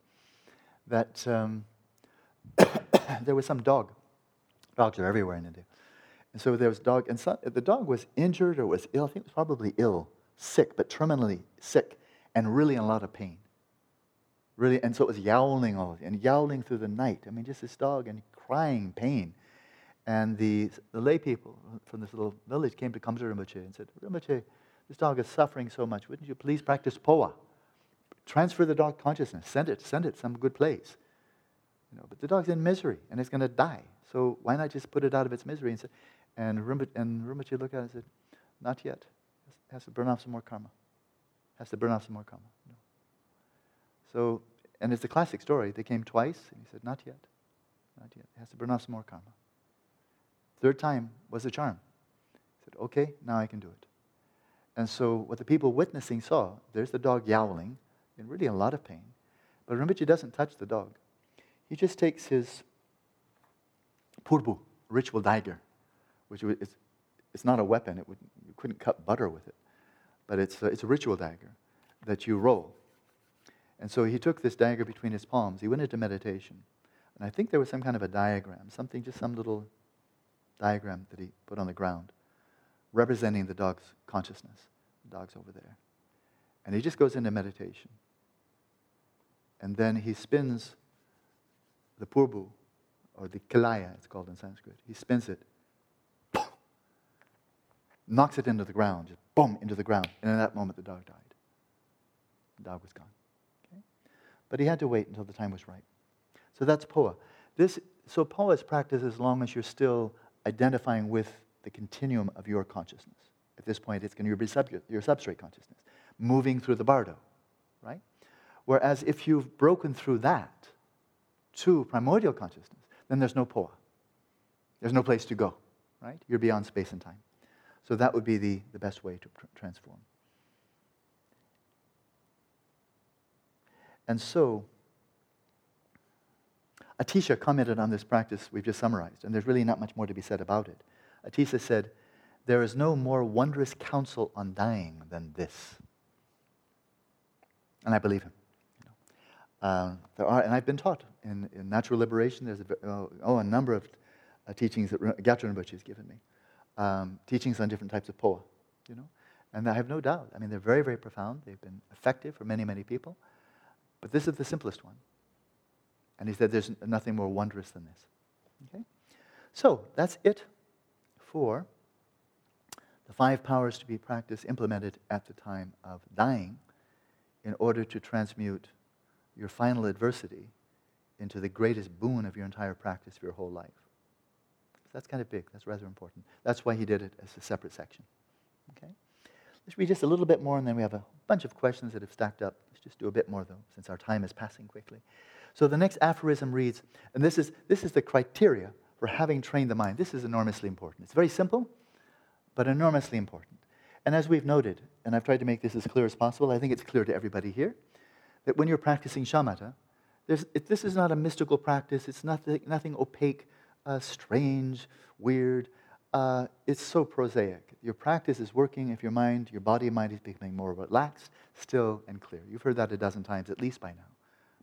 that um, there was some dog. Dogs are everywhere in India. And so there was a dog, and so, the dog was injured or was ill. I think it was probably ill, sick, but terminally sick, and really in a lot of pain. Really, and so it was yowling all and yowling through the night. I mean, just this dog and crying pain. And the, the lay people from this little village came to Khamtrul Rinpoche and said, Rinpoche, this dog is suffering so much. Wouldn't you please practice phowa? Transfer the dog consciousness. Send it, send it some good place. You know, but the dog's in misery and it's going to die. So why not just put it out of its misery? And, say, and, Rinpoche, and Rinpoche looked at it and said, not yet. It has to burn off some more karma. Has to burn off some more karma. No. So, and it's a classic story. They came twice and he said, not yet. Not yet. It has to burn off some more karma. Third time was a charm. He said, okay, now I can do it. And so what the people witnessing saw, there's the dog yowling, in really a lot of pain. But Rinpoche doesn't touch the dog. He just takes his purbu, ritual dagger, which is it's not a weapon. It would, you couldn't cut butter with it. But it's a, it's a ritual dagger that you roll. And so he took this dagger between his palms. He went into meditation. And I think there was some kind of a diagram, something, just some little diagram that he put on the ground representing the dog's consciousness. The dog's over there. And he just goes into meditation. And then he spins the purbu, or the kilaya, it's called in Sanskrit. He spins it, boom, knocks it into the ground, just boom, into the ground. And in that moment, the dog died. The dog was gone. Okay? But he had to wait until the time was right. So that's phowa. This, so phowa is practiced as long as you're still identifying with the continuum of your consciousness. At this point, it's going to be your substrate consciousness, moving through the bardo, right? Whereas if you've broken through that to primordial consciousness, then there's no phowa. There's no place to go, right? You're beyond space and time. So that would be the, the best way to tr- transform. And so, Atisha commented on this practice we've just summarized, and there's really not much more to be said about it. Atisha said, There is no more wondrous counsel on dying than this. And I believe him. Uh, there are, and I've been taught in, in natural liberation, there's a, oh, oh, a number of uh, teachings that Gyatrul Rinpoche has given me, um, teachings on different types of phowa, you know. And I have no doubt. I mean, they're very, very profound. They've been effective for many, many people. But this is the simplest one. And he said there's nothing more wondrous than this. Okay? So that's it for the five powers to be practiced, implemented at the time of dying in order to transmute your final adversity into the greatest boon of your entire practice of your whole life. So that's kind of big. That's rather important. That's why he did it as a separate section. Okay? Let's read just a little bit more, and then we have a bunch of questions that have stacked up. Let's just do a bit more, though, since our time is passing quickly. So the next aphorism reads, and this is, this is the criteria for having trained the mind. This is enormously important. It's very simple, but enormously important. And as we've noted, and I've tried to make this as clear as possible, I think it's clear to everybody here, that when you're practicing shamatha, it, this is not a mystical practice. It's nothing, nothing opaque, uh, strange, weird. Uh, it's so prosaic. Your practice is working if your mind, your body and mind is becoming more relaxed, still, and clear. You've heard that a dozen times, at least by now.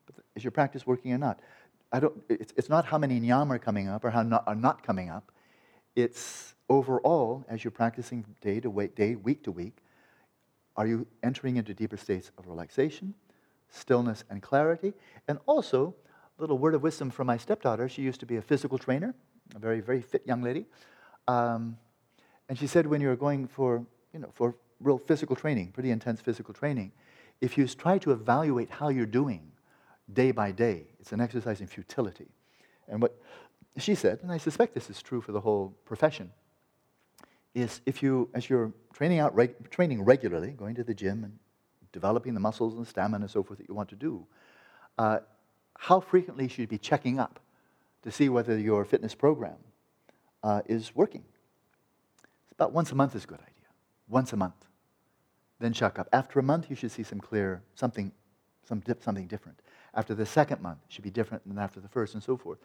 But is your practice working or not? I don't, it's, it's not how many nyam are coming up or how not, are not coming up. It's overall, as you're practicing day to week, day, week to week, are you entering into deeper states of relaxation, stillness, and clarity? And also, a little word of wisdom from my stepdaughter. She used to be a physical trainer, a very, very fit young lady. Um, and she said when you're going for, you know, for real physical training, pretty intense physical training, if you try to evaluate how you're doing day by day. It's an exercise in futility. And what she said, and I suspect this is true for the whole profession, is if you, as you're training out, reg- training regularly, going to the gym and developing the muscles and stamina and so forth that you want to do, uh, how frequently should you be checking up to see whether your fitness program uh, is working? It's about once a month is a good idea. Once a month. Then check up. After a month, you should see some clear, something, some dip, something different. After the second month, should be different than after the first, and so forth.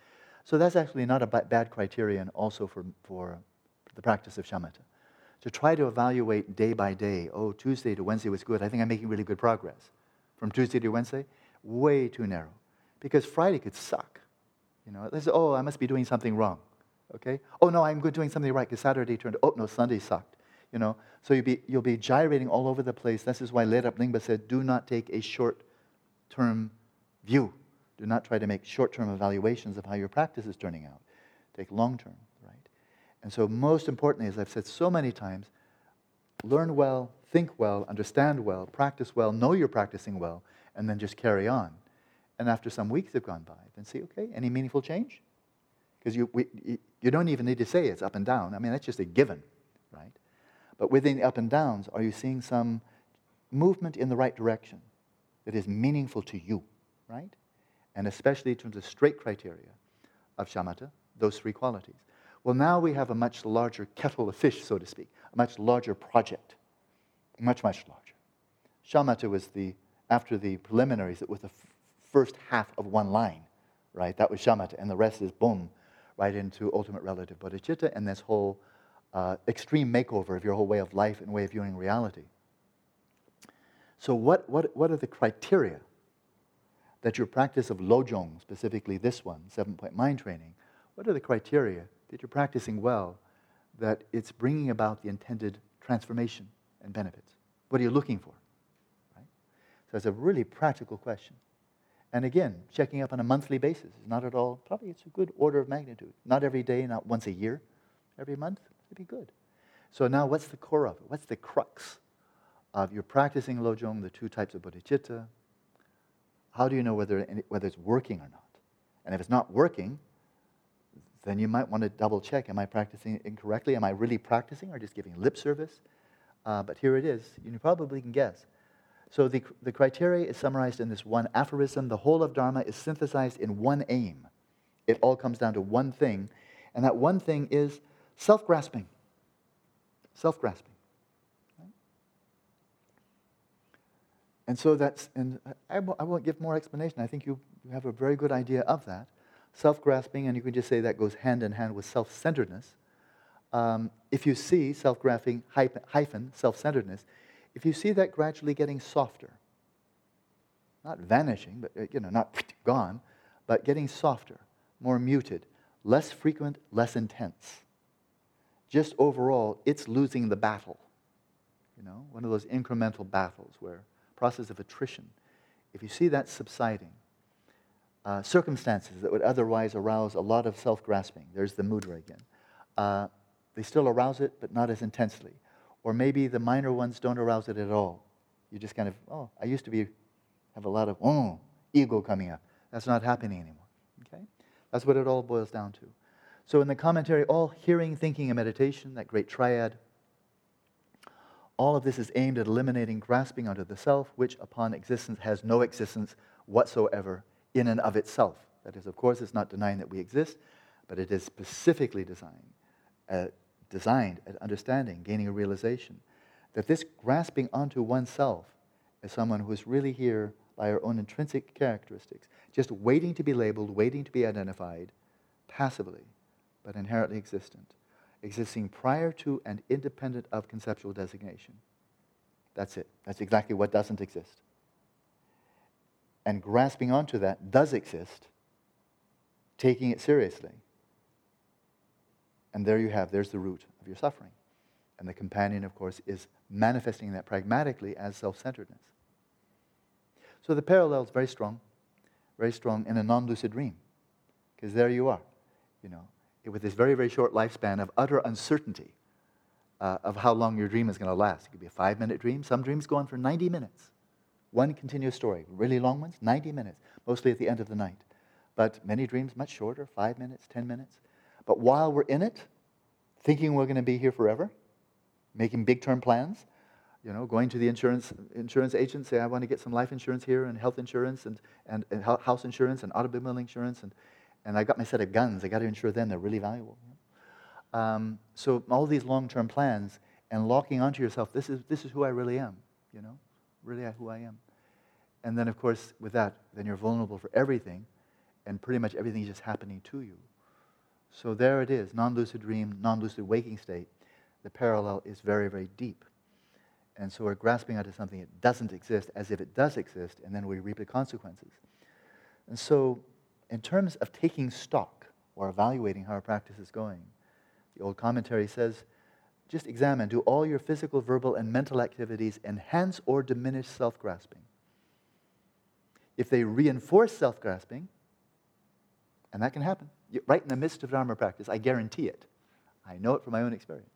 So that's actually not a bad criterion also for, for the practice of shamatha. To try to evaluate day by day, oh, Tuesday to Wednesday was good. I think I'm making really good progress. From Tuesday to Wednesday, way too narrow. Because Friday could suck. You know, oh, I must be doing something wrong. Okay? Oh, no, I'm doing something right because Saturday turned, oh, no, Sunday sucked. You know, so you'll be, you'll be gyrating all over the place. This is why Lerab Lingpa said, do not take a short term view. Do not try to make short term evaluations of how your practice is turning out. Take long term, right? And so, most importantly, as I've said so many times, learn well, think well, understand well, practice well, know you're practicing well, and then just carry on. And after some weeks have gone by, then see, okay, any meaningful change? Because you, you don't even need to say it's up and down. I mean, that's just a given, right? But within the up and downs, are you seeing some movement in the right direction that is meaningful to you? Right? And especially in terms of straight criteria of shamatha, those three qualities. Well, now we have a much larger kettle of fish, so to speak, a much larger project, much, much larger. Shamatha was the, after the preliminaries, it was the f- first half of one line, right? That was shamatha, and the rest is boom, right into ultimate relative bodhicitta and this whole uh, extreme makeover of your whole way of life and way of viewing reality. So, what, what, what are the criteria that your practice of Lojong, specifically this one, seven point mind training, what are the criteria that you're practicing well that it's bringing about the intended transformation and benefits? What are you looking for? Right? So it's a really practical question. And again, checking up on a monthly basis is not at all, probably it's a good order of magnitude. Not every day, not once a year, every month would be good. So now what's the core of it? What's the crux of your practicing Lojong, the two types of bodhicitta? How do you know whether, whether it's working or not? And if it's not working, then you might want to double check am I practicing incorrectly? Am I really practicing or just giving lip service? Uh, but here it is. You probably can guess. So the, the criteria is summarized in this one aphorism. The whole of Dharma is synthesized in one aim. It all comes down to one thing, and that one thing is self grasping. Self grasping. And so that's, and I w- I won't give more explanation. I think you, you have a very good idea of that. Self grasping, and you can just say that goes hand in hand with self centeredness. Um, if you see self grasping hyphen self centeredness, if you see that gradually getting softer, not vanishing, but uh, you know, not gone, but getting softer, more muted, less frequent, less intense. Just overall, it's losing the battle. You know, one of those incremental battles where process of attrition. If you see that subsiding, uh, circumstances that would otherwise arouse a lot of self-grasping, there's the mudra again. Uh, they still arouse it, but not as intensely. Or maybe the minor ones don't arouse it at all. You just kind of, oh, I used to be, have a lot of, oh, ego coming up. That's not happening anymore. Okay? That's what it all boils down to. So in the commentary, all hearing, thinking, and meditation, that great triad, all of this is aimed at eliminating grasping onto the self, which upon existence has no existence whatsoever in and of itself. That is, of course, it's not denying that we exist, but it is specifically designed at uh, designed at understanding, gaining a realization that this grasping onto oneself as someone who is really here by our own intrinsic characteristics, just waiting to be labeled, waiting to be identified, passively, but inherently existent, existing prior to and independent of conceptual designation. That's it. That's exactly what doesn't exist. And grasping onto that does exist, taking it seriously, and there you have, there's the root of your suffering. And the companion, of course, is manifesting that pragmatically as self centeredness. So the parallel is very strong, very strong in a non lucid dream. Because there you are, you know, with this very, very short lifespan of utter uncertainty uh, of how long your dream is going to last. It could be a five minute dream. Some dreams go on for 90 minutes. One continuous story. Really long ones, 90 minutes, mostly at the end of the night. But many dreams much shorter, five minutes, 10 minutes. But while we're in it, thinking we're going to be here forever, making big term plans, you know, going to the insurance, insurance agent, say, I want to get some life insurance here and health insurance and, and, and house insurance and automobile insurance. And, and I got my set of guns. I got to ensure them. They're really valuable. Um, so all these long-term plans and locking onto yourself, this is, this is who I really am, you know, really who I am. And then, of course, with that, then you're vulnerable for everything, and pretty much everything is just happening to you. So there it is non lucid dream, non lucid waking state. The parallel is very, very deep. And so we're grasping onto something that doesn't exist as if it does exist, and then we reap the consequences. And so, in terms of taking stock or evaluating how our practice is going, the old commentary says just examine do all your physical, verbal, and mental activities enhance or diminish self grasping? If they reinforce self grasping, and that can happen, right in the midst of Dharma practice. I guarantee it. I know it from my own experience.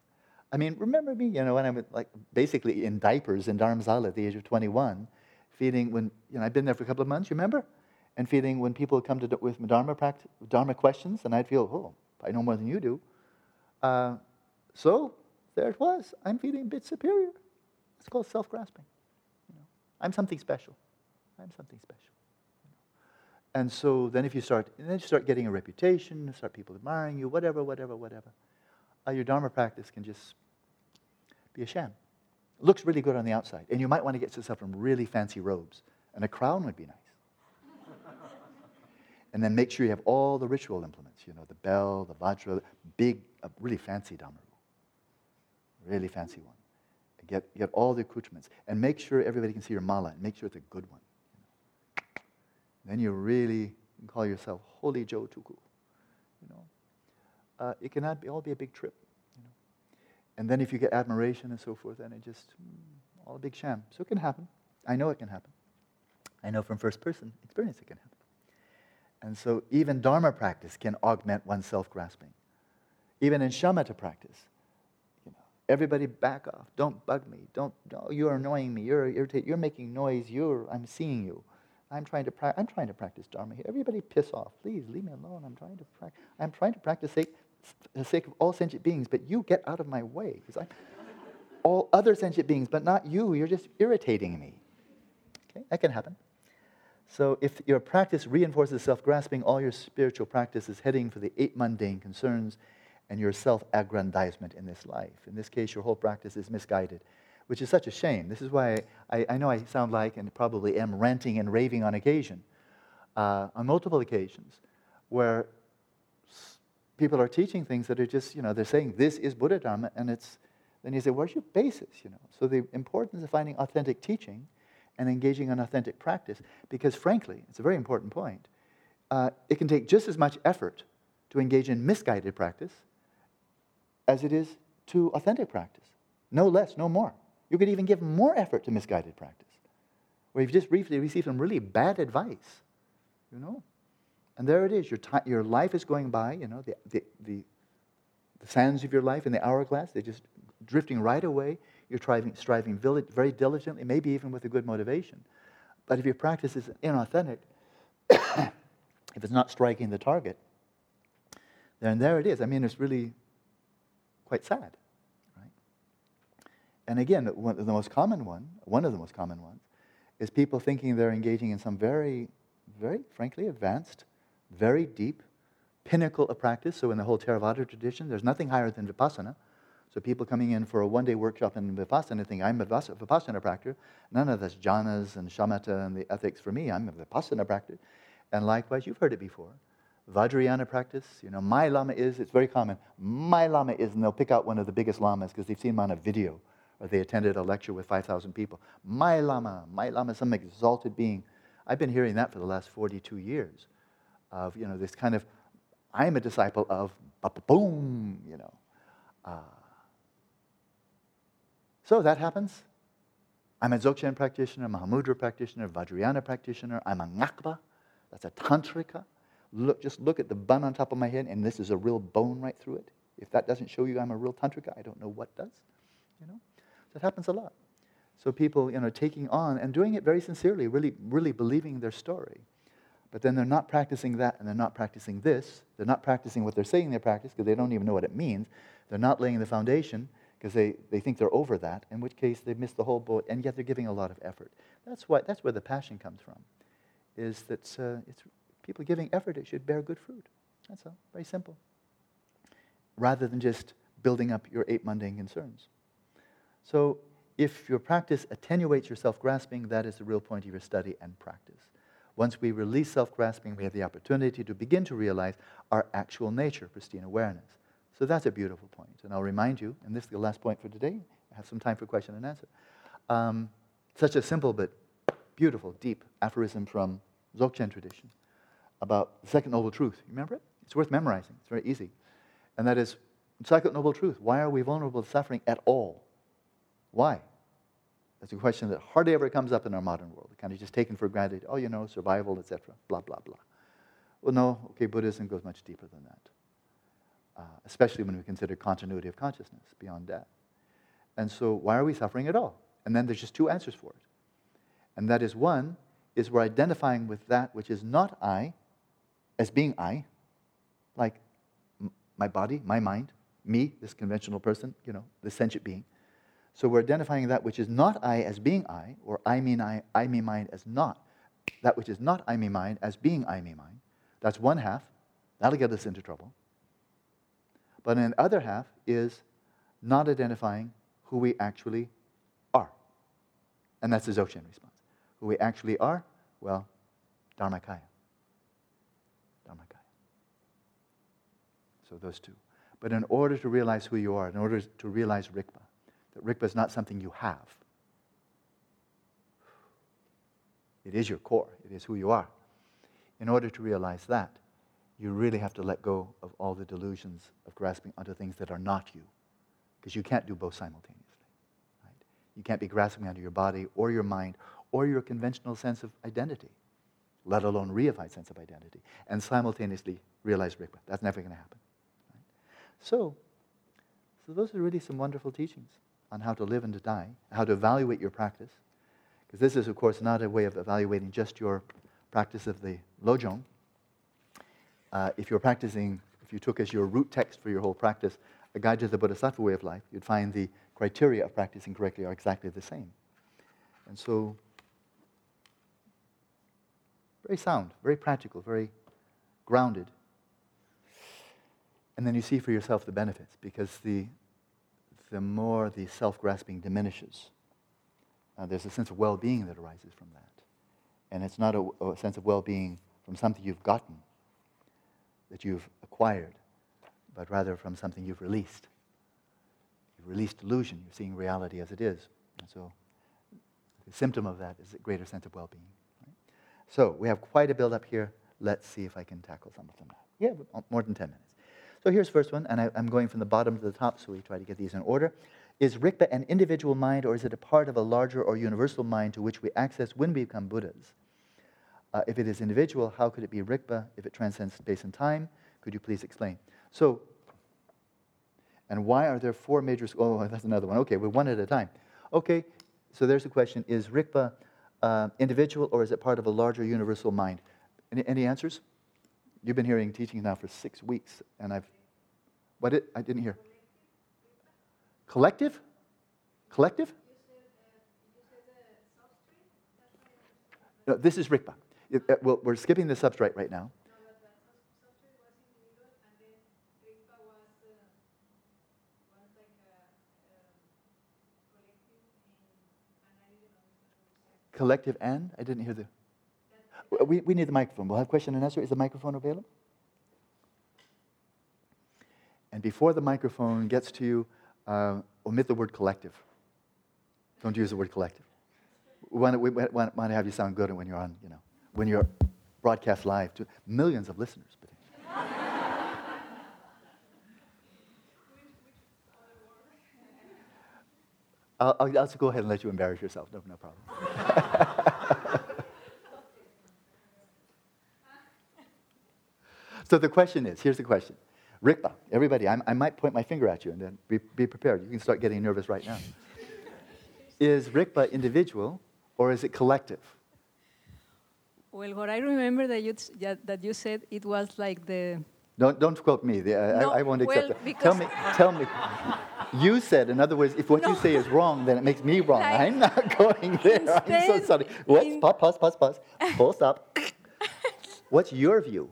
I mean, remember me, you know, when I'm like basically in diapers in Dharamsala at the age of 21, feeding when, you know, I'd been there for a couple of months, you remember? And feeling when people come to with Dharma, practice, Dharma questions, and I'd feel, oh, I know more than you do. Uh, so there it was. I'm feeling a bit superior. It's called self-grasping. You know, I'm something special. I'm something special. And so then if you start, then you start getting a reputation, start people admiring you, whatever, whatever, whatever, uh, your Dharma practice can just be a sham. It looks really good on the outside. And you might want to get yourself some really fancy robes. And a crown would be nice. And then make sure you have all the ritual implements, you know, the bell, the vajra, big, a really fancy damaru. Really fancy one. Get, get all the accoutrements. And make sure everybody can see your mala and make sure it's a good one. Then you really call yourself Holy Joe Tulku. You know, uh, it cannot be, all be a big trip. You know, and then if you get admiration and so forth, then it just mm, all a big sham. So it can happen. I know it can happen. I know from first person experience it can happen. And so even Dharma practice can augment one's self grasping. Even in shamatha practice, you know, everybody back off. Don't bug me. Don't, oh, you're annoying me. You're irritating. You're making noise. You're, I'm seeing you. I'm trying to, pra- I'm trying to practice Dharma here. Everybody piss off. Please leave me alone. I'm trying to, pra- I'm trying to practice sake, the sake of all sentient beings, but you get out of my way. Because I, all other sentient beings, but not you. You're just irritating me. Okay, that can happen. So if your practice reinforces self-grasping, all your spiritual practice is heading for the eight mundane concerns and your self-aggrandizement in this life. In this case, your whole practice is misguided, which is such a shame. This is why I, I know I sound like, and probably am, ranting and raving on occasion, uh, on multiple occasions, where people are teaching things that are just, you know, they're saying this is Buddha Dharma, and it's, then you say, where's your basis, you know? So the importance of finding authentic teaching and engaging in authentic practice. Because frankly, it's a very important point. Uh, it can take just as much effort to engage in misguided practice as it is to authentic practice. No less, no more. You could even give more effort to misguided practice, where you've just briefly received some really bad advice, you know? And there it is. Your, your life is going by, you know, the, the, the, the sands of your life in the hourglass, they're just drifting right away. You're striving, striving very diligently, maybe even with a good motivation. But if your practice is inauthentic, if it's not striking the target, then there it is. I mean, it's really quite sad, right? And again, one, the most common one, one of the most common ones, is people thinking they're engaging in some very, very, frankly, advanced, very deep pinnacle of practice. So in the whole Theravada tradition, there's nothing higher than Vipassana. So people coming in for a one-day workshop in Vipassana think, I'm a Vipassana practitioner. None of this jhanas and shamatha and the ethics for me. I'm a Vipassana practitioner. And likewise, you've heard it before. Vajrayana practice, you know, my lama is, it's very common. My lama is, and they'll pick out one of the biggest lamas because they've seen him on a video or they attended a lecture with 5,000 people. My lama, my lama some exalted being. I've been hearing that for the last 42 years of, you know, this kind of, I'm a disciple of, boom, you know. Uh, so that happens. I'm a Dzogchen practitioner, Mahamudra practitioner, Vajrayana practitioner. I'm a Ngakpa. That's a Tantrika. Look, just look at the bun on top of my head, and this is a real bone right through it. If that doesn't show you I'm a real Tantrika, I don't know what does. You know? That happens a lot. So people, you know, taking on and doing it very sincerely, really, really believing their story. But then they're not practicing that and they're not practicing this. They're not practicing what they're saying they practice because they don't even know what it means. They're not laying the foundation because they, they think they're over that, in which case they've missed the whole boat, and yet they're giving a lot of effort. That's, what, that's where the passion comes from, is that uh, it's people giving effort, it should bear good fruit. That's all, very simple. Rather than just building up your eight mundane concerns. So if your practice attenuates your self-grasping, that is the real point of your study and practice. Once we release self-grasping, we have the opportunity to begin to realize our actual nature, pristine awareness. So that's a beautiful point. And I'll remind you, and this is the last point for today, I have some time for question and answer. Um, such a simple but beautiful, deep aphorism from Dzogchen tradition about the second noble truth. You remember it? It's worth memorizing. It's very easy. And that is, second noble truth, why are we vulnerable to suffering at all? Why? That's a question that hardly ever comes up in our modern world. It's kind of just taken for granted. Oh, you know, survival, etc. Blah blah blah. Well, no. Okay, Buddhism goes much deeper than that uh, especially when we consider continuity of consciousness beyond death. And so, why are we suffering at all? And then there's just two answers for it. And that is one, is we're identifying with that which is not I as being I, like m- my body, my mind, me, this conventional person, you know, this sentient being. So we're identifying that which is not I as being I, or I mean I, I mean mind as not. That which is not I mean mind as being I mean mind. That's one half. That'll get us into trouble. But the other half is not identifying who we actually are. And that's the Dzogchen response. Who we actually are, well, Dharmakaya. Dharmakaya. So those two. But in order to realize who you are, in order to realize Rigpa, that Rigpa is not something you have. It is your core. It is who you are. In order to realize that, you really have to let go of all the delusions of grasping onto things that are not you, because you can't do both simultaneously. Right? You can't be grasping onto your body or your mind or your conventional sense of identity, let alone reified sense of identity, and simultaneously realize Rigpa. That's never going to happen. Right? So, so those are really some wonderful teachings on how to live and to die, how to evaluate your practice. Because this is, of course, not a way of evaluating just your practice of the Lojong. Uh, if you're practicing, if you took as your root text for your whole practice a guide to the Bodhisattva way of life, you'd find the criteria of practicing correctly are exactly the same. And so, very sound, very practical, very grounded. And then you see for yourself the benefits because the, the more the self grasping diminishes, uh, there's a sense of well being that arises from that. And it's not a, a sense of well being from something you've gotten, that you've acquired, but rather from something you've released. You've released illusion, you're seeing reality as it is. And so the symptom of that is a greater sense of well being. So we have quite a build up here. Let's see if I can tackle some of them now. Yeah, more than 10 minutes. So here's the first one, and I, am going from the bottom to the top, so we try to get these in order. Is Rigpa an individual mind, or is it a part of a larger or universal mind to which we access when we become Buddhas? Uh, if it is individual, how could it be rigpa if it transcends space and time? Could you please explain? So, and why are there four major? Oh, that's another one. Okay, we're one at a time. Okay, so there's the question: Is rigpa uh, individual, or is it part of a larger universal mind? Any, any answers? You've been hearing teaching now for six weeks, and I've what it? I didn't hear. Collective? Collective? No, this is Rigpa. It, uh, well, we're skipping the substrate right now. Collective and? I didn't hear the. We, we need the microphone. We'll have question and answer. Is the microphone available? And before the microphone gets to you, uh, omit the word collective. Don't use the word collective. We want, to, we want to have you sound good when you're on, you know, when you're broadcast live to millions of listeners. I'll, I'll, go ahead and let you embarrass yourself. No, no problem. so the question is here's the question Rigpa, everybody, I'm, i might point my finger at you and then be, be prepared. You can start getting nervous right now. is Rigpa individual or is it collective? Well, what I remember that you, that you said, it was like the. Don't, don't quote me. The, uh, no, I, I, won't accept well, it. Tell me, tell me. You said, in other words, if what no. you say is wrong, then it makes me wrong. Like, I'm not going there. Instead, I'm so sorry. What? Pause, pause, pause, pause. Full stop. What's your view?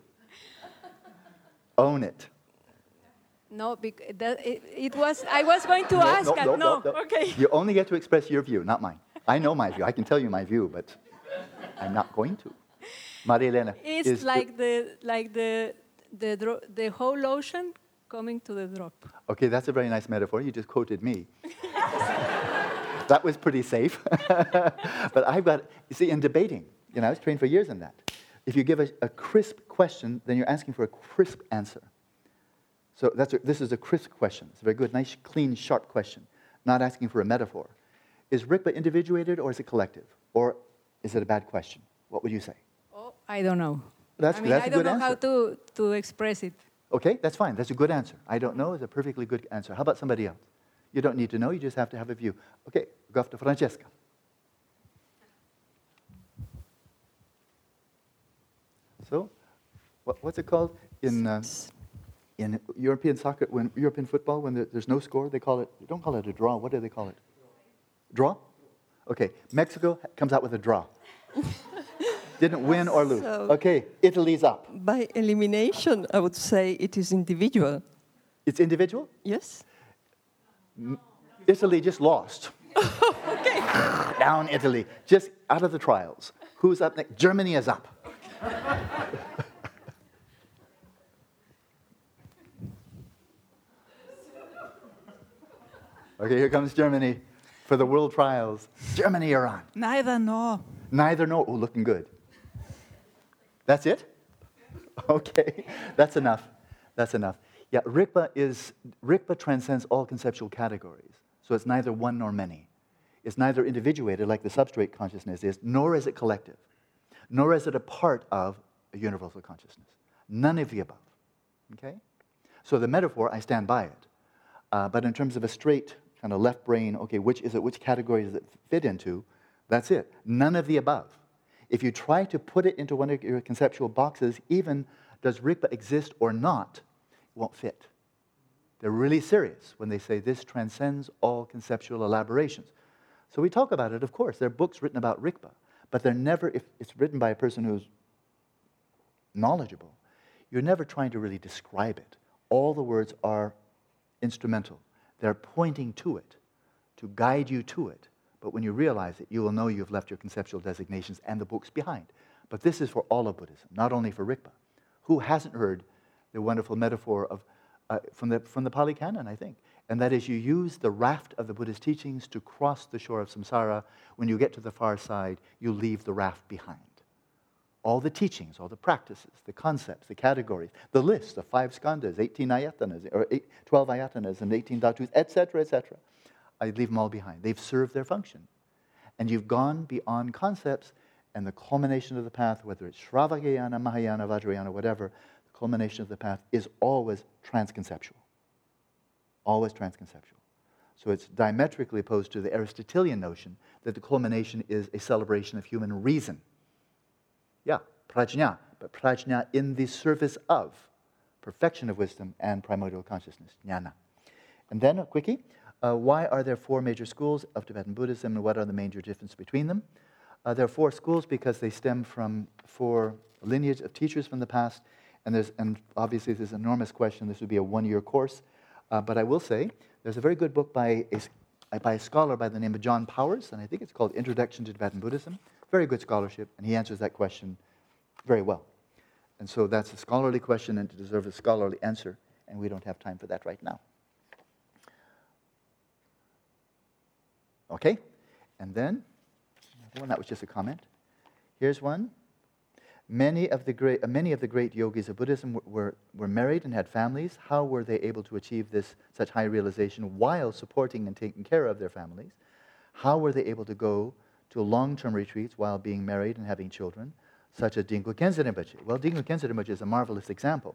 Own it. No, because that, it, it, was. I was going to no, ask. No, no, no, okay. You only get to express your view, not mine. I know my view. I can tell you my view, but I'm not going to. Maria Elena. It's like the, the like the the the whole ocean coming to the drop. Okay, that's a very nice metaphor. You just quoted me. that was pretty safe. but I've got, you see, in debating, you know, I was trained for years in that. If you give a, a crisp question, then you're asking for a crisp answer. So that's a, this is a crisp question. It's a very good, nice, clean, sharp question, not asking for a metaphor. Is Rigpa individuated or is it collective? Or is it a bad question? What would you say? I don't know. That's, I mean, that's I don't know answer. how to, to express it. Okay, that's fine. That's a good answer. I don't know is a perfectly good answer. How about somebody else? You don't need to know, you just have to have a view. Okay, go after Francesca. So, what, what's it called? In uh, in European soccer, when European football, when there's no score, they call it, they don't call it a draw. What do they call it? Draw? Okay, Mexico comes out with a draw. Didn't win or lose. So okay, Italy's up. By elimination, I would say it is individual. It's individual? Yes. Italy just lost. okay. Down Italy, just out of the trials. Who's up next? Germany is up. Okay, here comes Germany for the world trials. Germany, you're on. Neither nor. Neither nor. Oh, looking good. That's it? Okay, that's enough. That's enough. Yeah, Rigpa is Rigpa transcends all conceptual categories. So it's neither one nor many. It's neither individuated like the substrate consciousness is, nor is it collective, nor is it a part of a universal consciousness. None of the above. Okay? So the metaphor, I stand by it. Uh, but in terms of a straight kind of left brain, okay, which is it, which category does it fit into? That's it. None of the above. If you try to put it into one of your conceptual boxes, even does Rigpa exist or not, it won't fit. They're really serious when they say this transcends all conceptual elaborations. So we talk about it, of course. There are books written about Rigpa, but they're never, if it's written by a person who's knowledgeable, you're never trying to really describe it. All the words are instrumental, they're pointing to it, to guide you to it. But when you realize it, you will know you've left your conceptual designations and the books behind. But this is for all of Buddhism, not only for Rigpa. Who hasn't heard the wonderful metaphor of, uh, from, the, from the Pali Canon, I think? And that is, you use the raft of the Buddha's teachings to cross the shore of samsara. When you get to the far side, you leave the raft behind. All the teachings, all the practices, the concepts, the categories, the list of five skandhas, 18 ayatanas, or eight, 12 ayatanas, and 18 dhatus, etc., etc. I leave them all behind. They've served their function. And you've gone beyond concepts, and the culmination of the path, whether it's Shravakayana, Mahayana, Vajrayana, whatever, the culmination of the path is always transconceptual. Always transconceptual. So it's diametrically opposed to the Aristotelian notion that the culmination is a celebration of human reason. Yeah, prajna, but prajna in the service of perfection of wisdom and primordial consciousness, jnana. And then a quickie. Uh, why are there four major schools of Tibetan Buddhism and what are the major differences between them? Uh, there are four schools because they stem from four lineage of teachers from the past. And, there's, and obviously, there's an enormous question. This would be a one year course. Uh, but I will say there's a very good book by a, by a scholar by the name of John Powers, and I think it's called Introduction to Tibetan Buddhism. Very good scholarship, and he answers that question very well. And so that's a scholarly question and it deserves a scholarly answer, and we don't have time for that right now. Okay? And then, well, that was just a comment. Here's one. Many of the great, uh, many of the great yogis of Buddhism were, were married and had families. How were they able to achieve this such high realization while supporting and taking care of their families? How were they able to go to long-term retreats while being married and having children, such as Dilgo Khyentse Rinpoche? Well, Dilgo Khyentse Rinpoche is a marvelous example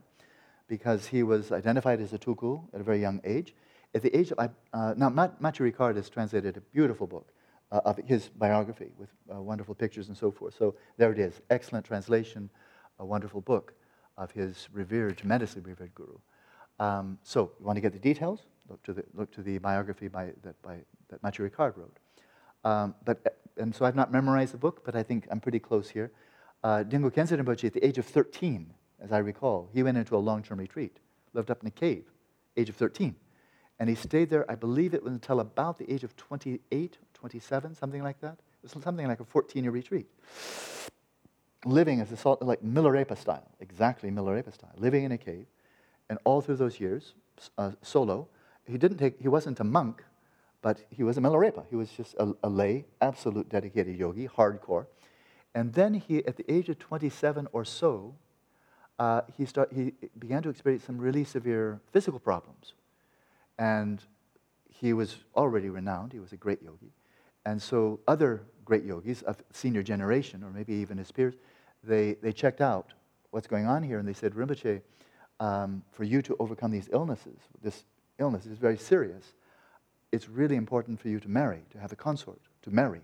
because he was identified as a tulku at a very young age. At the age of, uh, now, Matthieu Ricard has translated a beautiful book uh, of his biography with uh, wonderful pictures and so forth. So there it is. Excellent translation, a wonderful book of his revered, tremendously revered guru. Um, so you want to get the details? Look to the, look to the biography by, that, by, that Matthieu Ricard wrote. Um, but, uh, and so I've not memorized the book, but I think I'm pretty close here. Uh, Dilgo Khyentse Rinpoche, at the age of 13, as I recall, he went into a long-term retreat, lived up in a cave, age of 13. And he stayed there, I believe it was until about the age of 28, 27, something like that. It was something like a 14 year retreat. Living as a sort like Milarepa style, exactly Milarepa style, living in a cave. And all through those years, uh, solo, he didn't take, he wasn't a monk, but he was a Milarepa. He was just a, a lay, absolute dedicated yogi, hardcore. And then he, at the age of 27 or so, uh, he, start, he began to experience some really severe physical problems and he was already renowned, he was a great yogi. And so other great yogis of senior generation, or maybe even his peers, they, they checked out what's going on here and they said, Rinpoche, um, for you to overcome these illnesses, this illness is very serious, it's really important for you to marry, to have a consort, to marry.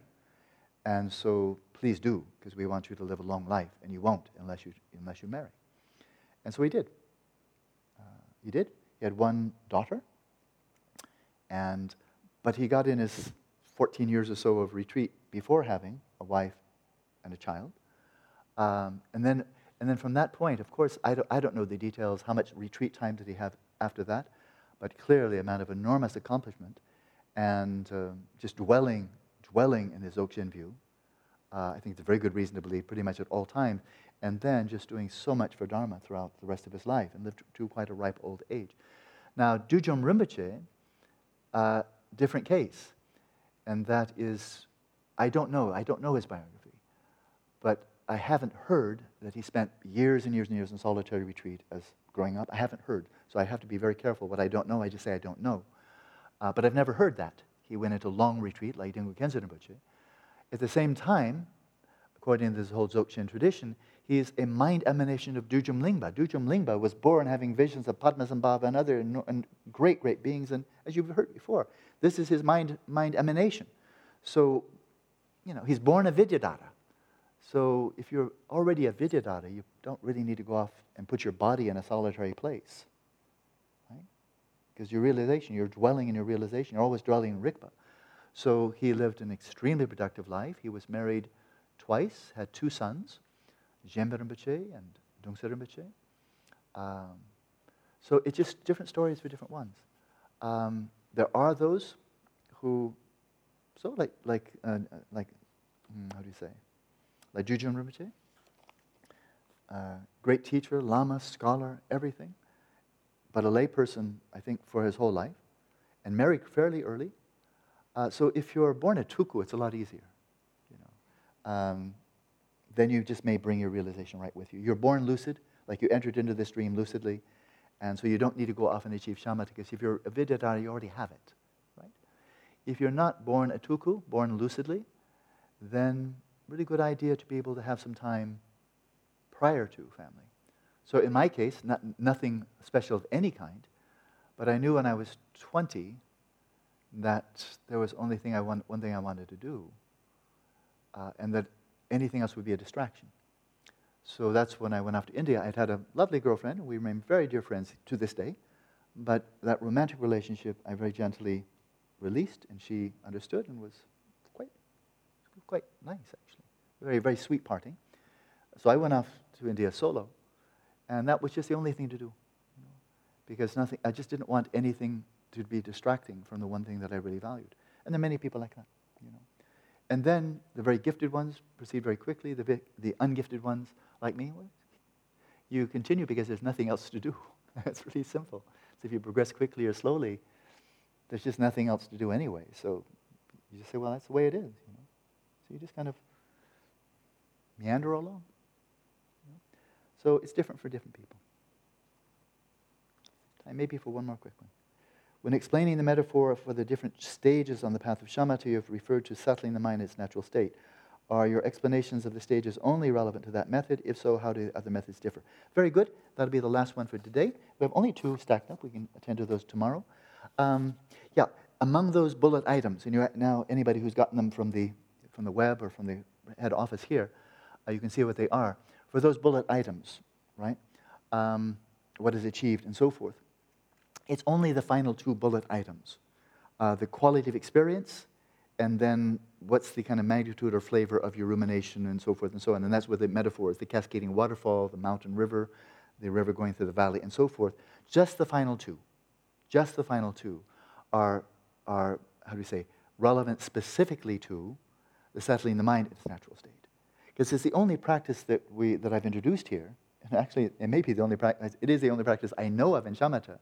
And so please do, because we want you to live a long life, and you won't unless you, unless you marry. And so he did. Uh, he did. He had one daughter, and, but he got in his 14 years or so of retreat before having a wife and a child. Um, and, then, and then from that point, of course, I don't, I don't know the details, how much retreat time did he have after that, but clearly a man of enormous accomplishment and uh, just dwelling, dwelling in his Dzogchen view. Uh, I think it's a very good reason to believe pretty much at all times. And then just doing so much for Dharma throughout the rest of his life and lived to quite a ripe old age. Now, Dudjom Rinpoche, uh, different case. And that is, I don't know, I don't know his biography. But I haven't heard that he spent years and years and years in solitary retreat as growing up. I haven't heard. So I have to be very careful. What I don't know, I just say I don't know. Uh, but I've never heard that. He went into long retreat like Dilgo Khyentse Rinpoche. At the same time, according to this whole Dzogchen tradition, he is a mind emanation of Dudjom Lingpa. Dudjom Lingpa was born having visions of Padmasambhava and other and great, great beings. And as you've heard before, this is his mind, mind emanation. So, you know, he's born a Vidyadhara. So if you're already a Vidyadhara, you don't really need to go off and put your body in a solitary place. Right? Because your realization, you're dwelling in your realization, you're always dwelling in Rigpa. So he lived an extremely productive life. He was married twice, had two sons. Djembe Rinpoche and Dungse Rinpoche. Um, so it's just different stories for different ones. Um, there are those who, so like, like, uh, like hmm, how do you say? Like Jujun Rinpoche. Uh, great teacher, lama, scholar, everything. But a layperson, I think, for his whole life. And married fairly early. Uh, so if you're born a tulku, it's a lot easier. You know. Um, then you just may bring your realization right with you. You're born lucid, like you entered into this dream lucidly, and so you don't need to go off and achieve shamatha, because if you're a vidyadhara, you already have it, right? If you're not born a tulku, born lucidly, then really good idea to be able to have some time prior to family. So in my case, not, nothing special of any kind, but I knew when I was 20 that there was only thing I want, one thing I wanted to do, uh, and that anything else would be a distraction. So that's when I went off to India. I'd had a lovely girlfriend. We remain very dear friends to this day. But that romantic relationship I very gently released, and she understood and was quite, quite nice, actually. Very, very sweet parting. So I went off to India solo, and that was just the only thing to do. You know, because nothing, I just didn't want anything to be distracting from the one thing that I really valued. And there are many people like that. And then the very gifted ones proceed very quickly. The, the ungifted ones, like me, you continue because there's nothing else to do. it's really simple. So if you progress quickly or slowly, there's just nothing else to do anyway. So you just say, well, that's the way it is. You know? So you just kind of meander along. You know? So it's different for different people. Time maybe for one more quick one. When explaining the metaphor for the different stages on the path of shamatha, you have referred to settling the mind in its natural state. Are your explanations of the stages only relevant to that method? If so, how do other methods differ? Very good. That'll be the last one for today. We have only two stacked up. We can attend to those tomorrow. Um, yeah, among those bullet items, and now anybody who's gotten them from the from the web or from the head office here, uh, you can see what they are. For those bullet items, right? Um, what is achieved and so forth. It's only the final two bullet items uh, the quality of experience, and then what's the kind of magnitude or flavor of your rumination and so forth and so on. And that's where the metaphors the cascading waterfall, the mountain river, the river going through the valley, and so forth. Just the final two, just the final two are, are how do we say, relevant specifically to the settling the mind in its natural state. Because it's the only practice that, we, that I've introduced here, and actually it may be the only practice, it is the only practice I know of in shamatha,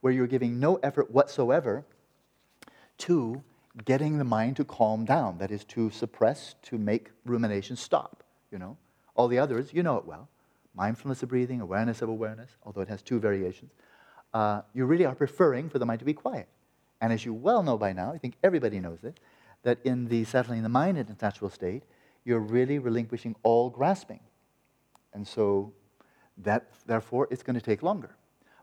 where you're giving no effort whatsoever to getting the mind to calm down. That is, to suppress, to make rumination stop. You know, all the others, you know it well. Mindfulness of breathing, awareness of awareness, although it has two variations. Uh, you really are preferring for the mind to be quiet. And as you well know by now, I think everybody knows this, that in the settling the mind in its natural state, you're really relinquishing all grasping. And so that, therefore, it's going to take longer.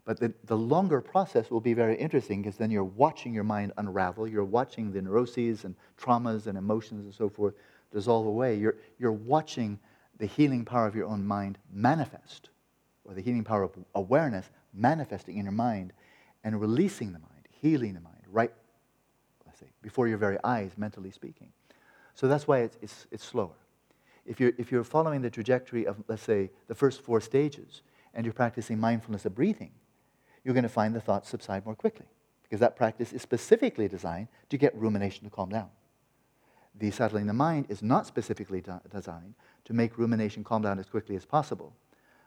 But the, the longer process will be very interesting because then you're watching your mind unravel. You're watching the neuroses and traumas and emotions and so forth dissolve away. You're, you're watching the healing power of your own mind manifest, or the healing power of awareness manifesting in your mind and releasing the mind, healing the mind, right, let's say, before your very eyes, mentally speaking. So that's why it's, it's, it's slower. If you're, if you're following the trajectory of, let's say, the first four stages, and you're practicing mindfulness of breathing, you're going to find the thoughts subside more quickly because that practice is specifically designed to get rumination to calm down. The settling the mind is not specifically de- designed to make rumination calm down as quickly as possible,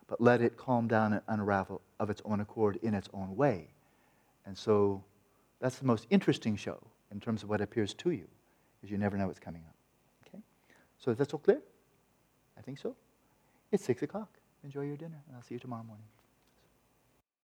but let it calm down and unravel of its own accord in its own way. And so that's the most interesting show in terms of what appears to you, because you never know what's coming up. Okay? So that's all clear? I think so. It's 6 o'clock. Enjoy your dinner, and I'll see you tomorrow morning.